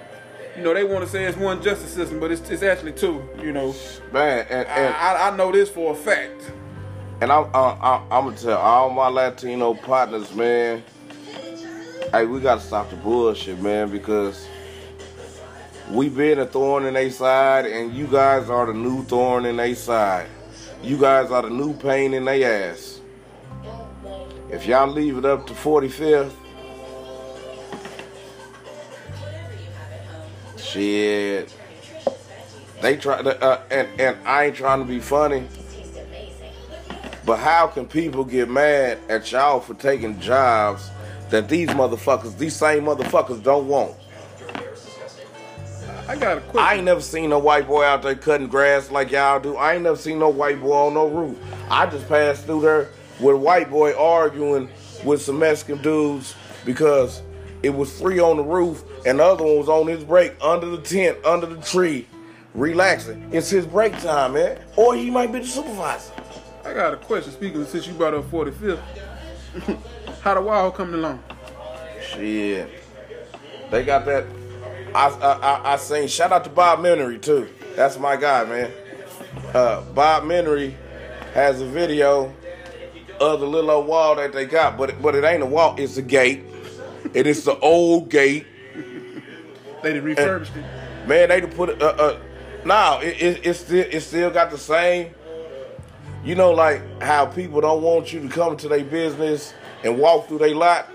You know, they want to say it's one justice system, but it's, it's actually two. You know, man, and I, and, I, I know this for a fact. and I'm I, I'm gonna tell all my Latino partners, man. Hey, we gotta stop the bullshit, man, because we been a thorn in their side, and you guys are the new thorn in their side. You guys are the new pain in their ass. If y'all leave it up to 45th, shit. They try to, uh, and and I ain't trying to be funny, but how can people get mad at y'all for taking jobs that these motherfuckers, these same motherfuckers, don't want? I got a question. I ain't never seen no white boy out there cutting grass like y'all do. I ain't never seen no white boy on no roof. I just passed through there with a white boy arguing with some Mexican dudes because it was free on the roof and the other one was on his break under the tent, under the tree, relaxing. It's his break time, man. Or he might be the supervisor. I got a question. Speaking of, since you brought up 45th, how the wild coming along? Shit. They got that. I, I, I, seen, shout out to Bob Menery too. That's my guy, man. Uh, Bob Menery has a video of the little old wall that they got, but, but it ain't a wall, it's a gate. It is the old gate. They done refurbished it. Man, they done put it, uh, uh, now it, it, it's still, it still got the same, you know, like how people don't want you to come to their business and walk through their lot.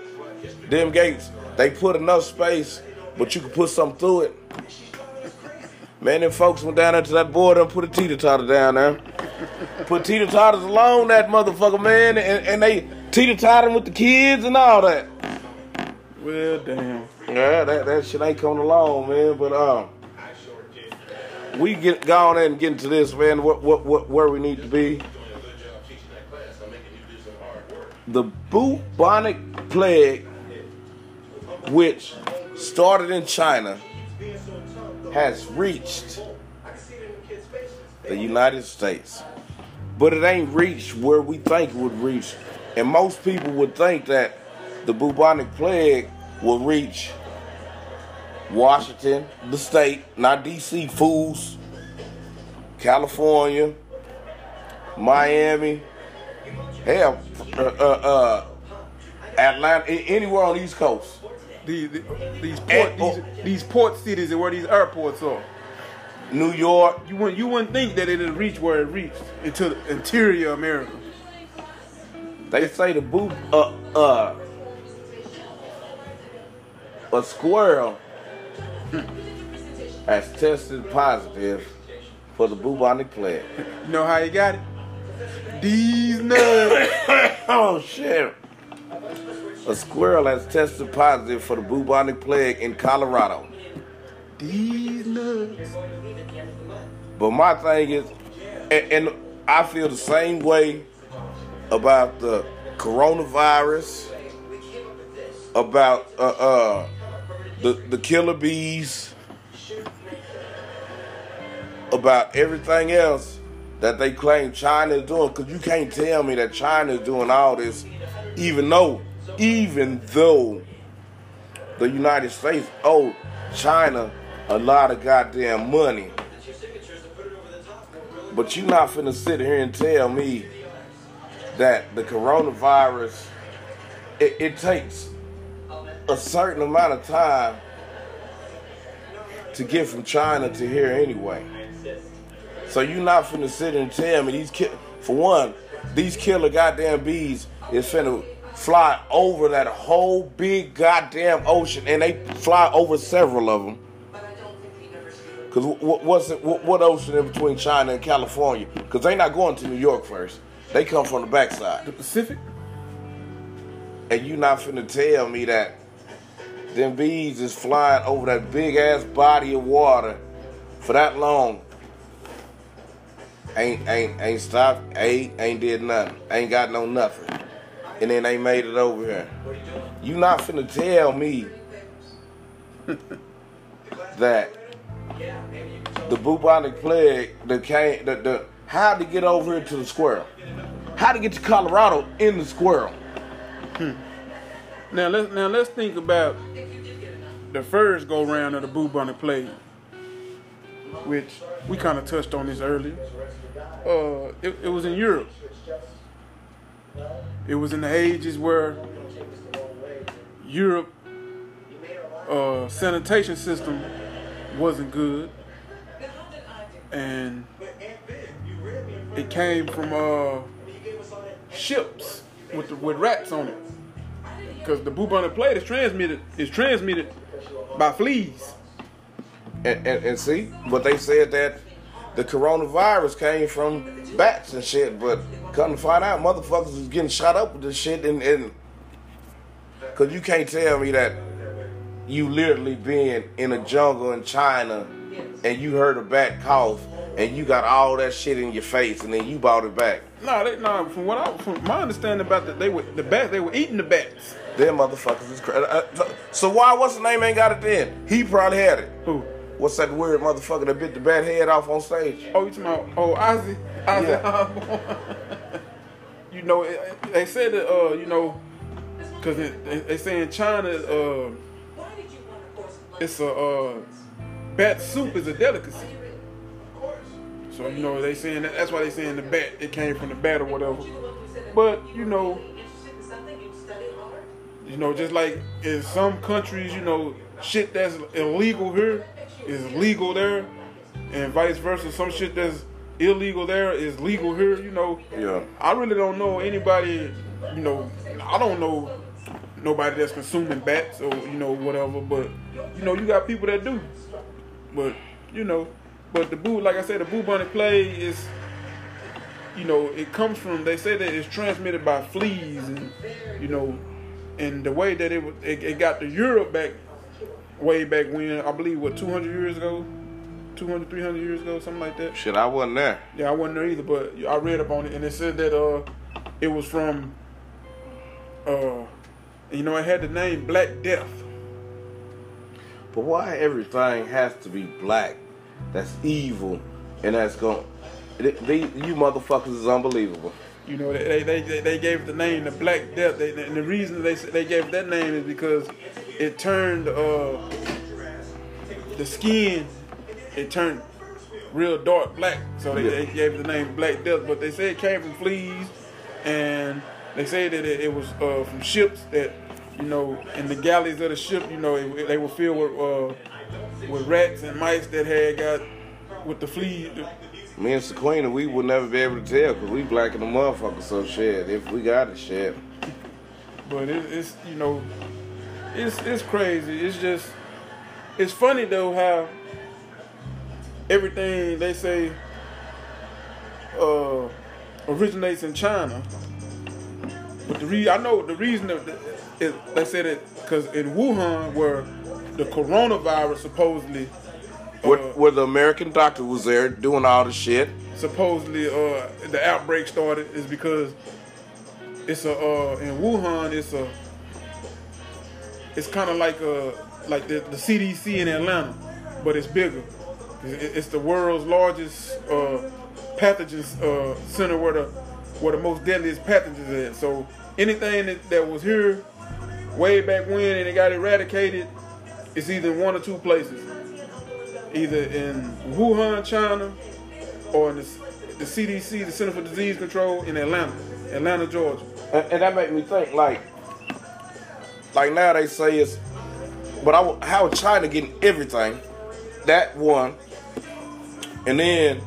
Them gates, they put enough space, but you can put something through it. Man, them folks went down there to that board and put a teeter totter down there. Put teeter totters along that motherfucker, man, and, and they teeter totting with the kids and all that. Well, damn. Yeah, that, that shit ain't coming along, man. But um, we get go on and get into this, man. What what what where we need to be? The bubonic plague, which started in China, has reached the United States, but it ain't reached where we think it would reach. And most people would think that the bubonic plague will reach Washington, the state, not DC, fools, California, Miami, hell, uh, uh, uh, Atlanta, anywhere on the East Coast. These, these, port, And- these, these port cities and where these airports are. New York, You wouldn't, you wouldn't think that it'd reach where it reached into the interior America. they say the boo, uh, uh, a squirrel has tested positive for the bubonic plague. You know how he got it? These nuts. oh shit. A squirrel has tested positive for the bubonic plague in Colorado. These nuts. But my thing is, and, and I feel the same way about the coronavirus, about uh, uh, the the killer bees, about everything else that they claim China is doing. Because you can't tell me that China is doing all this, even though, even though the United States owed China a lot of goddamn money. But you're not finna sit here and tell me that the coronavirus, it, it takes a certain amount of time to get from China to here anyway. So you not finna sit and tell me these ki- for one, these killer goddamn bees is finna fly over that whole big goddamn ocean, and they fly over several of them. Cause what, what's it, what, what ocean in between China and California? Cause they not going to New York first. They come from the backside. The Pacific. And you not finna tell me that them bees is flying over that big ass body of water for that long. Ain't ain't ain't stopped, ain't ain't did nothing. Ain't got no nothing. And then they made it over here. You not finna tell me that the bubonic plague that came the, the how to get over here to the squirrel. How to get to Colorado in the squirrel. Hmm. Now let's now let's think about the first go round of the bubonic plague, which we kind of touched on this earlier. Uh, it, it was in Europe. It was in the ages where Europe uh, sanitation system wasn't good, and it came from uh, ships with the, with rats on it because the bubonic plague is transmitted is transmitted by fleas. And, and, and see, but they said that the coronavirus came from bats and shit, but come to find out, motherfuckers is getting shot up with this shit, and, and cause you can't tell me that you literally been in a jungle in China and you heard a bat cough and you got all that shit in your face and then you bought it back. No, they, no. From what I, from my understanding about that, they were the bats. They were eating the bats. Them motherfuckers is crazy. So why what's the name ain't got it then? He probably had it. Who? What's that weird motherfucker that bit the bat head off on stage? Oh, you talking about? Oh, Ozzy. Ozzy. Yeah. Osbourne. you know, they said that. Uh, you know, because they, they say in China, uh, it's a uh, bat soup is a delicacy. Of course. So you know they saying that, that's why they saying the bat it came from the bat or whatever. But you know, you know just like in some countries, you know, shit that's illegal here is legal there, and vice versa. Some shit that's illegal there is legal here. You know. Yeah. I really don't know anybody. You know, I don't know nobody that's consuming bats or you know whatever. But you know, you got people that do. But you know, but the boo, like I said, the bubonic play is, you know, it comes from. They say that it's transmitted by fleas, and you know, and the way that it it, it got to Europe back, way back when I believe what 200 years ago, 200 300 years ago, something like that. Shit, I wasn't there. Yeah, I wasn't there either, but I read up on it, and it said that uh, it was from, uh, you know, it had the name Black Death. But why everything has to be black? That's evil, and that's going. They, you motherfuckers is unbelievable. You know, they they they, they gave the name the Black Death, they, and the reason they they gave that name is because it turned uh, the skin, it turned real dark black, so they, Yeah. they gave the name Black Death. But they say it came from fleas, and they say that it, it was uh, from ships that you know in the galleys of the ship, you know, it, they were filled with uh, with rats and mice that had got with the fleas. Me and Sequina, we would never be able to tell because we black in the motherfucker. So shit, if we got it, shit. But it, it's you know, it's it's crazy. It's just it's funny though how everything they say uh, originates in China. But the re- I know the reason is they said it because in Wuhan where the coronavirus supposedly Where, uh, where the American doctor was there doing all the shit. supposedly uh, the outbreak started is because it's a uh, in Wuhan. It's a it's kind of like a like the, the CDC in Atlanta, but it's bigger. It- It's the world's largest uh, pathogen uh, center where the where the most deadliest pathogens are at. So anything that, that was here way back when and it got eradicated, it's either one or two places. Either in Wuhan, China, or in the, the CDC, the Center for Disease Control in Atlanta, Atlanta, Georgia. And, and that made me think, like, like now they say it's, but I, how China getting everything, that one, and then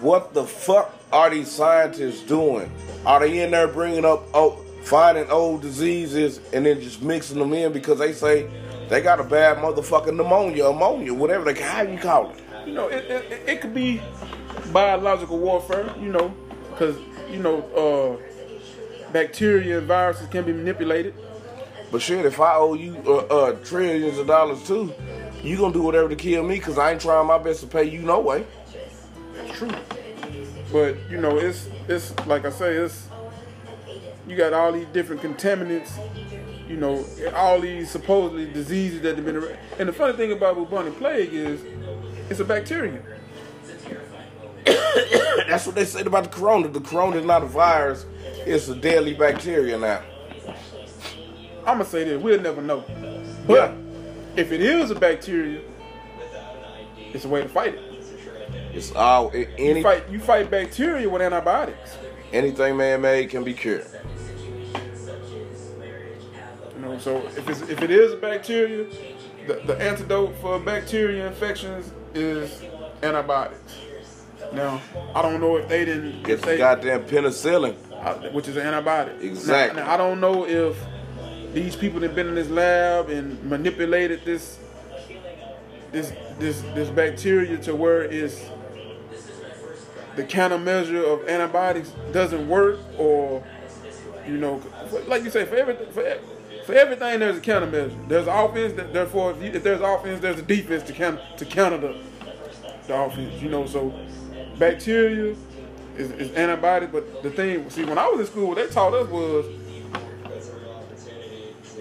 what the fuck are these scientists doing? Are they in there bringing up, oh, finding old diseases and then just mixing them in because they say they got a bad motherfucking pneumonia, ammonia, whatever they, how you call it? You know, it, it, it could be biological warfare, you know, because, you know, uh, bacteria and viruses can be manipulated. But shit, if I owe you uh, uh, trillions of dollars too, you gonna do whatever to kill me because I ain't trying my best to pay you no way. That's true. But, you know, it's, it's like I say, it's, you got all these different contaminants, you know, all these supposedly diseases that have been around. And the funny thing about bubonic plague is, it's a bacteria. That's what they said about the corona. The corona is not a virus; it's a deadly bacteria now. I'm gonna say this: we'll never know. But Yeah. if it is a bacteria, it's a way to fight it. It's all a- You any fight you fight bacteria with antibiotics. anything man-made can be cured. Know, so if it's if it is a bacteria, the, the antidote for bacteria infections is antibiotics. Now, I don't know if they didn't if It's they, goddamn penicillin. uh, which is an antibiotic. Exactly. Now, now, I don't know if these people that been in this lab and manipulated this this this this bacteria to where it's the countermeasure of antibiotics doesn't work, or you know, like you say, for everything for, for everything there's a countermeasure. There's offense, therefore, if, you, if there's offense, there's a defense to counter to counter the the offense. You know, so bacteria is, is antibiotic, but the thing, see, when I was in school, what they taught us was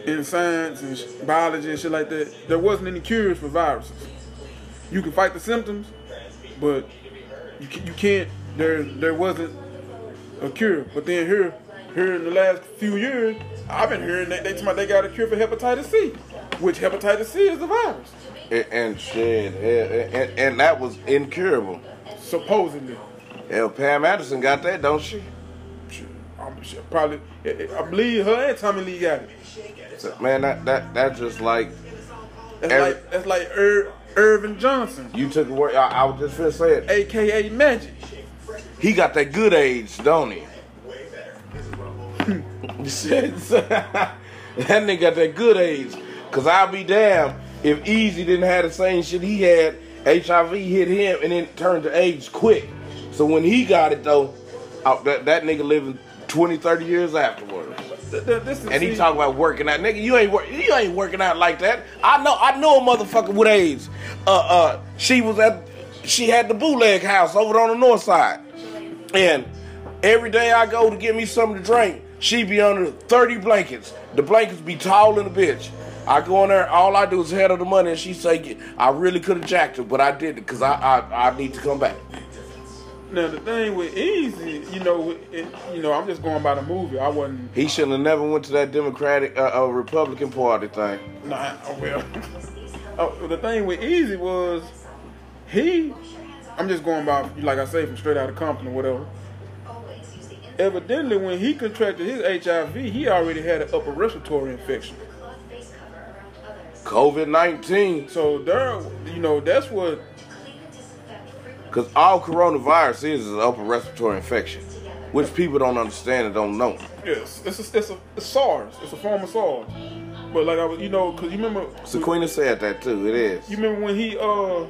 in science and biology and shit like that, there wasn't any cures for viruses. You can fight the symptoms, but you, you can't. There, there wasn't a cure. But then here, here in the last few years, I've been hearing that they they got a cure for hepatitis C, which hepatitis C is the virus, And, and shit, and, and, and that was incurable. supposedly. Hell, Pam Anderson got that, don't she? I'm sure, probably. Eh, eh, I believe her and Tommy Lee got it. So, man, that that that's just like That's Every- like that's like Ir- Earvin Johnson, you took a word. I, I was just finna say it. aka Magic. He got that good age, don't he? that nigga got that good age. Cause I'll be damned if Eazy didn't have the same shit he had. HIV hit him and then turned to AIDS quick. So when he got it though, uh, that, that nigga living 20, 30 years afterwards. Th- th- This is, And he see, talk about working out, nigga. You ain't work, you ain't working out like that. I know, I know a motherfucker with AIDS. Uh, uh, she was at, she had the bootleg house over on the north side, and every day I go to get me something to drink, she be under thirty blankets. The blankets be tall in a bitch. I go in there, all I do is head her the money, and she say, "I really could have jacked her, but I did it because I, I, I need to come back." Now the thing with Eazy, you know, it, you know, I'm just going by the movie. I wasn't. He shouldn't have never went to that Democratic, uh, uh, Republican Party thing. Nah, oh, well. oh, the thing with Eazy was he. I'm just going by, like I say, from straight out of Compton or whatever. Evidently, when he contracted his HIV, he already had an upper respiratory infection. COVID nineteen. So there, you know, that's what. Because all coronavirus is is an upper respiratory infection, which people don't understand and don't know. Yes, it's a, it's a it's SARS. It's a form of SARS. But like I was, you know, because you remember. Sequina said that too. It is. You remember when he uh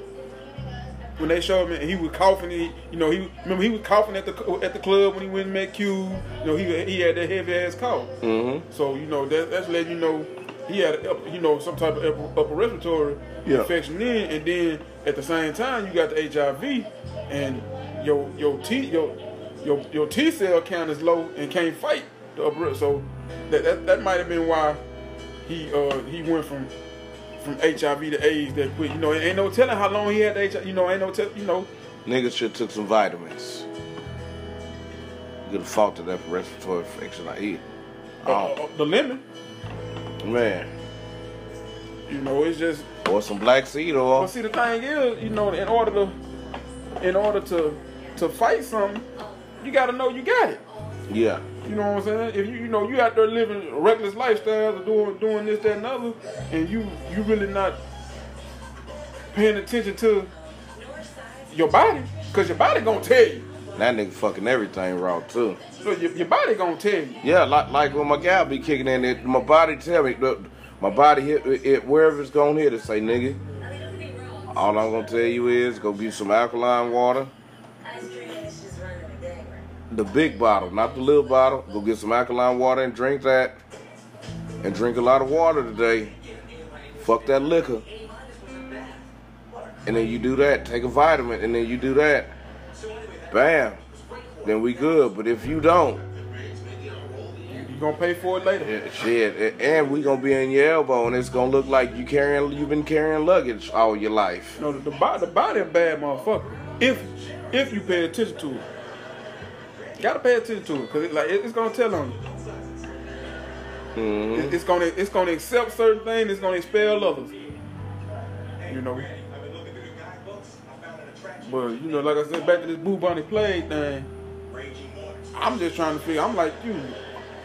when they showed him and he was coughing, he, you know, he remember he was coughing at the at the club when he went and met Q. You know, he he had that heavy ass cough. Mm-hmm. So you know that that's letting you know he had you know some type of upper, upper respiratory Yeah. infection in, and then at the same time you got the HIV and your your T your your your T cell count is low and can't fight the upper. So that that, that might have been why he uh he went from from HIV to AIDS that quick. You know, ain't no telling how long he had the HIV. You know, ain't no tell. You know, Niggas should took some vitamins. Could have fought to that respiratory infection I eat. uh, uh, the lemon. Man. You know, it's just. Or some black seed But oil. see, the thing is, you know, in order to in order to to fight something, you got to know you got it. Yeah. You know what I'm saying? If you you know you out there living reckless lifestyles or doing doing this that and other, and you you really not paying attention to your body, cause your body gonna tell you. That nigga fucking everything raw too. So your, your body gonna tell you. Yeah, like like when my gal be kicking in it, my body tell me, look, my body hit it wherever it's gonna hit it. Say, nigga, all I'm gonna tell you is go get some alkaline water, the big bottle, not the little bottle. Go get some alkaline water and drink that, and drink a lot of water today. Fuck that liquor. And then you do that, take a vitamin, and then you do that. Bam. Then we good. But if you don't, You gonna pay for it later. yeah, shit, and we gonna be in your elbow, and it's gonna look like you carrying, you've been carrying luggage all your life. No, the, the body the body a bad motherfucker. If if you pay attention to it, gotta pay attention to it, cause it, like it, it's gonna tell on you. Mhm. It- It's gonna it's gonna accept certain things. It's gonna expel others. You know. But you know, like I said, back to this Boo Bunny play thing. I'm just trying to figure. I'm like, you,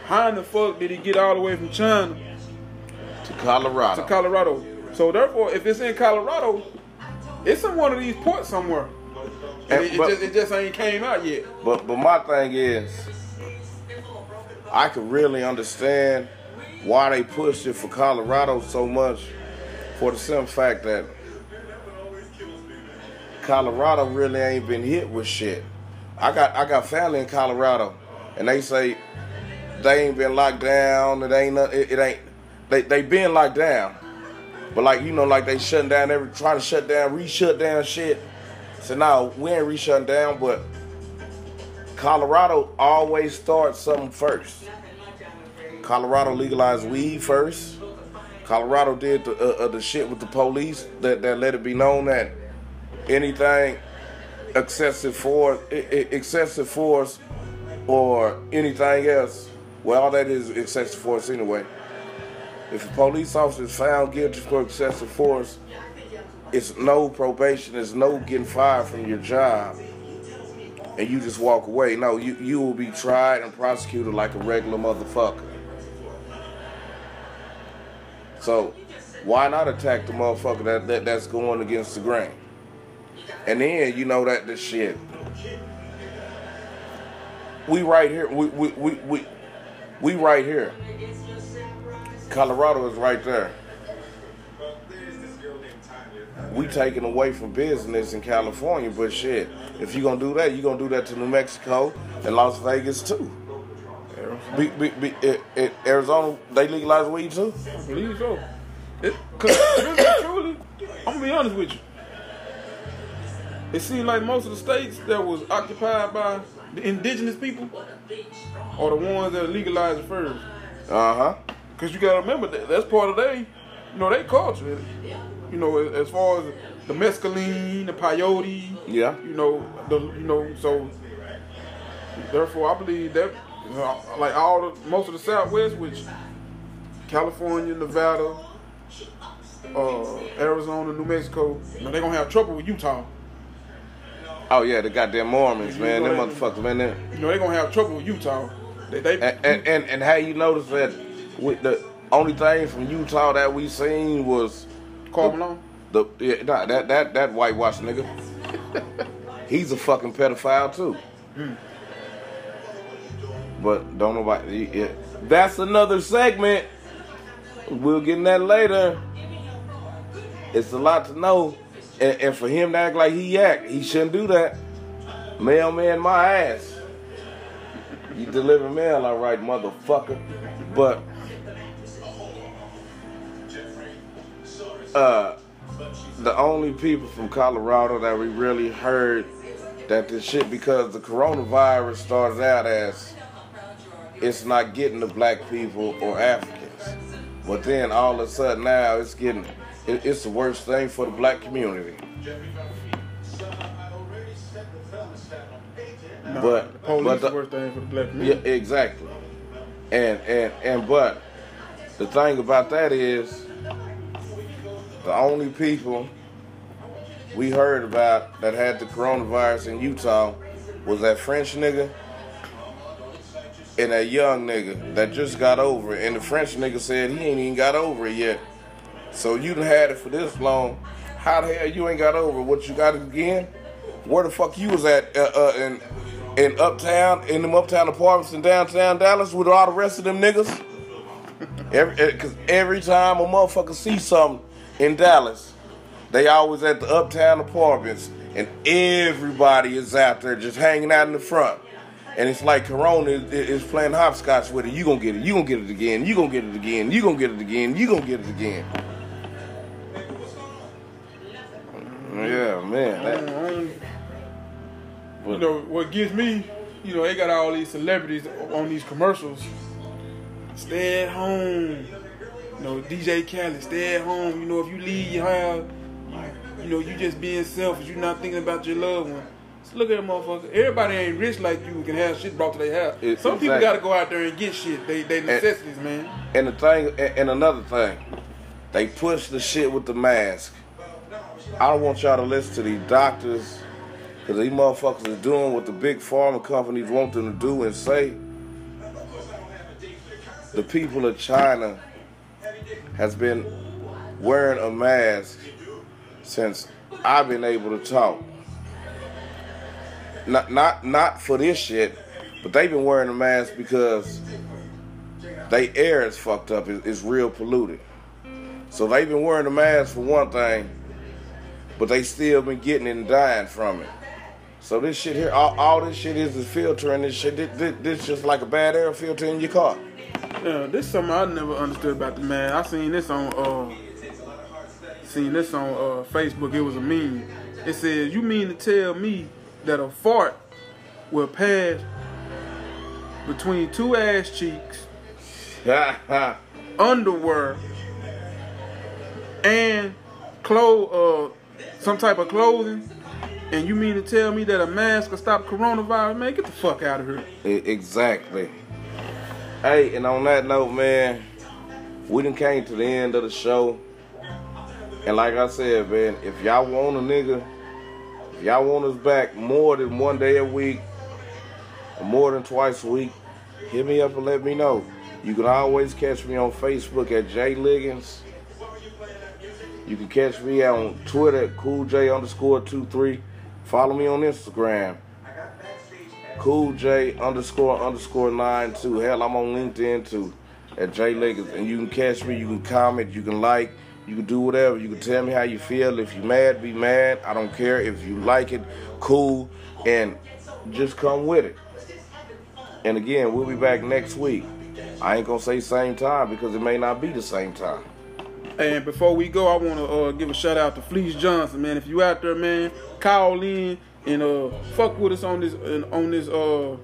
how in the fuck did he get all the way from China To Colorado. to Colorado? So therefore, if it's in Colorado, it's in one of these ports somewhere. And it, it just, it just ain't came out yet. But but my thing is, I could really understand why they pushed it for Colorado so much, for the simple fact that Colorado really ain't been hit with shit. I got I got family in Colorado, and they say they ain't been locked down. It ain't it, it ain't they they been locked down, but like you know like they shutting down every trying to shut down re-shut down shit. So now we ain't re-shutting down, but Colorado always starts something first. Colorado legalized weed first. Colorado did the, uh, uh, the shit with the police that, that let it be known that anything excessive force, excessive force, or anything else, well, all that is excessive force anyway. If a police officer is found guilty for excessive force, it's no probation, it's no getting fired from your job and you just walk away. No, you, you will be tried and prosecuted like a regular motherfucker. So why not attack the motherfucker that, that that's going against the grain? And then you know that the shit. We right here. We we we we, we right here. Colorado is right there. We taking away from business in California, but shit, if you're gonna do that, you're gonna do that to New Mexico and Las Vegas too. Be, be, be, it, it, Arizona, they legalize weed too. I believe so. It, Cause really, truly, I'm gonna be honest with you. It seemed like most of the states that was occupied by the indigenous people are the ones that legalized first. Uh huh. Cause you gotta remember that that's part of their, you know, their culture. You know, as, far as the mescaline, the peyote. Yeah. You know, the you know, so therefore I believe that uh, like all the most of the Southwest, which California, Nevada, uh, Arizona, New Mexico, you know, they're gonna have trouble with Utah. Oh yeah, the goddamn Mormons, You man. know Them that- motherfuckers, man. They, You know, they're gonna have trouble with Utah. They, they and, and and and how you notice that with the only thing from Utah that we seen was Karl Malone. the yeah, nah, that that that whitewash nigga. He's a fucking pedophile too. But don't nobody. Yeah. That's another segment. We'll get in that later. It's a lot to know, and, and for him to act like he act, he shouldn't do that. Mailman, my ass. You deliver mail, all right, motherfucker. But uh, the only people from Colorado that we really heard that this shit because the coronavirus started out as it's not getting the black people or Africans, but then all of a sudden now it's getting it, it's the worst thing for the black community. Nah, But- but the- worst thing for the black Yeah, exactly. And and and but the thing about that is the only people we heard about that had the coronavirus in Utah was that French nigga and that young nigga that just got over it. And the French nigga said he ain't even got over it yet. So you done had it for this long. How the hell you ain't got over it? What you got it again? Where the fuck you was at uh, uh, in in uptown in them uptown apartments in downtown Dallas with all the rest of them niggas? Every, eh, Cause every time a motherfucker see something in Dallas, they always at the uptown apartments, and everybody is out there just hanging out in the front. And it's like Corona is, playing hopscotch with it. You gonna get it. You gonna get it again. You gonna get it again. You gonna get it again. You gonna get it again. Yeah, man. that- Um, you know what gets me? You know they got all these celebrities on these commercials. Stay at home. You know DJ Khaled, stay at home. You know if you leave your house, you know you just being selfish. You're not thinking about your loved one. So look at that motherfucker. Everybody ain't rich like you. Can have shit brought to their house. It- Some people got to go out there and get shit. They they necessities, man. And the thing, and and another thing, they push the shit with the mask. I don't want y'all to listen to these doctors, because these motherfuckers is doing what the big pharma companies want them to do and say. The people of China has been wearing a mask since I've been able to talk. Not not not for this shit, but they've been wearing a mask because they air is fucked up. It- It's real polluted. So they've been wearing a mask for one thing, but they still been getting it and dying from it. So this shit here, all, all this shit is is filtering this shit. This, this, this just like a bad air filter in your car. Yeah, this is something I never understood about the man. I seen this on uh seen this on uh Facebook. It was a meme. It says, "You mean to tell me that a fart will pass between two ass cheeks, underwear, and clothes, uh, some type of clothing?" And you mean to tell me that a mask will stop coronavirus? Man, get the fuck out of here. Exactly. Hey, and on that note, man, we done came to the end of the show. And like I said, man, if y'all want a nigga, if y'all want us back more than one day a week, or more than twice a week, hit me up and let me know. You can always catch me on Facebook at J Liggins. You can catch me on Twitter at underscore two three. Follow me on Instagram. Cool J underscore underscore nine two. Hell, I'm on LinkedIn too at J Liggins. And you can catch me, you can comment, you can like, you can do whatever. You can tell me how you feel. If you mad, be mad. I don't care. If you like it, cool. And just come with it. And again, we'll be back next week. I ain't gonna say same time because it may not be the same time. And before we go, I want to uh, give a shout out to Fleece Johnson, man. If you out there, man, call in and uh, fuck with us on this on this uh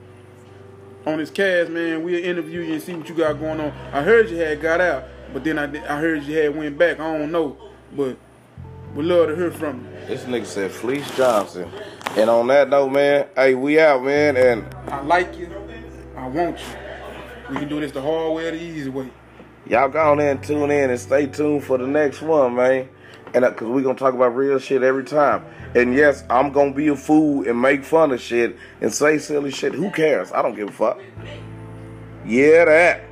on this cast, man. We'll interview you and see what you got going on. I heard you had got out, but then I I heard you had went back. I don't know, but we love to hear from you. This nigga said Fleece Johnson. And on that note, man, hey, we out, man. And I like you. I want you. We can do this the hard way or the easy way. Y'all go on there and tune in and stay tuned for the next one, man. And uh, cause we gonna talk about real shit every time. And yes, I'm gonna be a fool and make fun of shit and say silly shit. Who cares? I don't give a fuck. Yeah, that.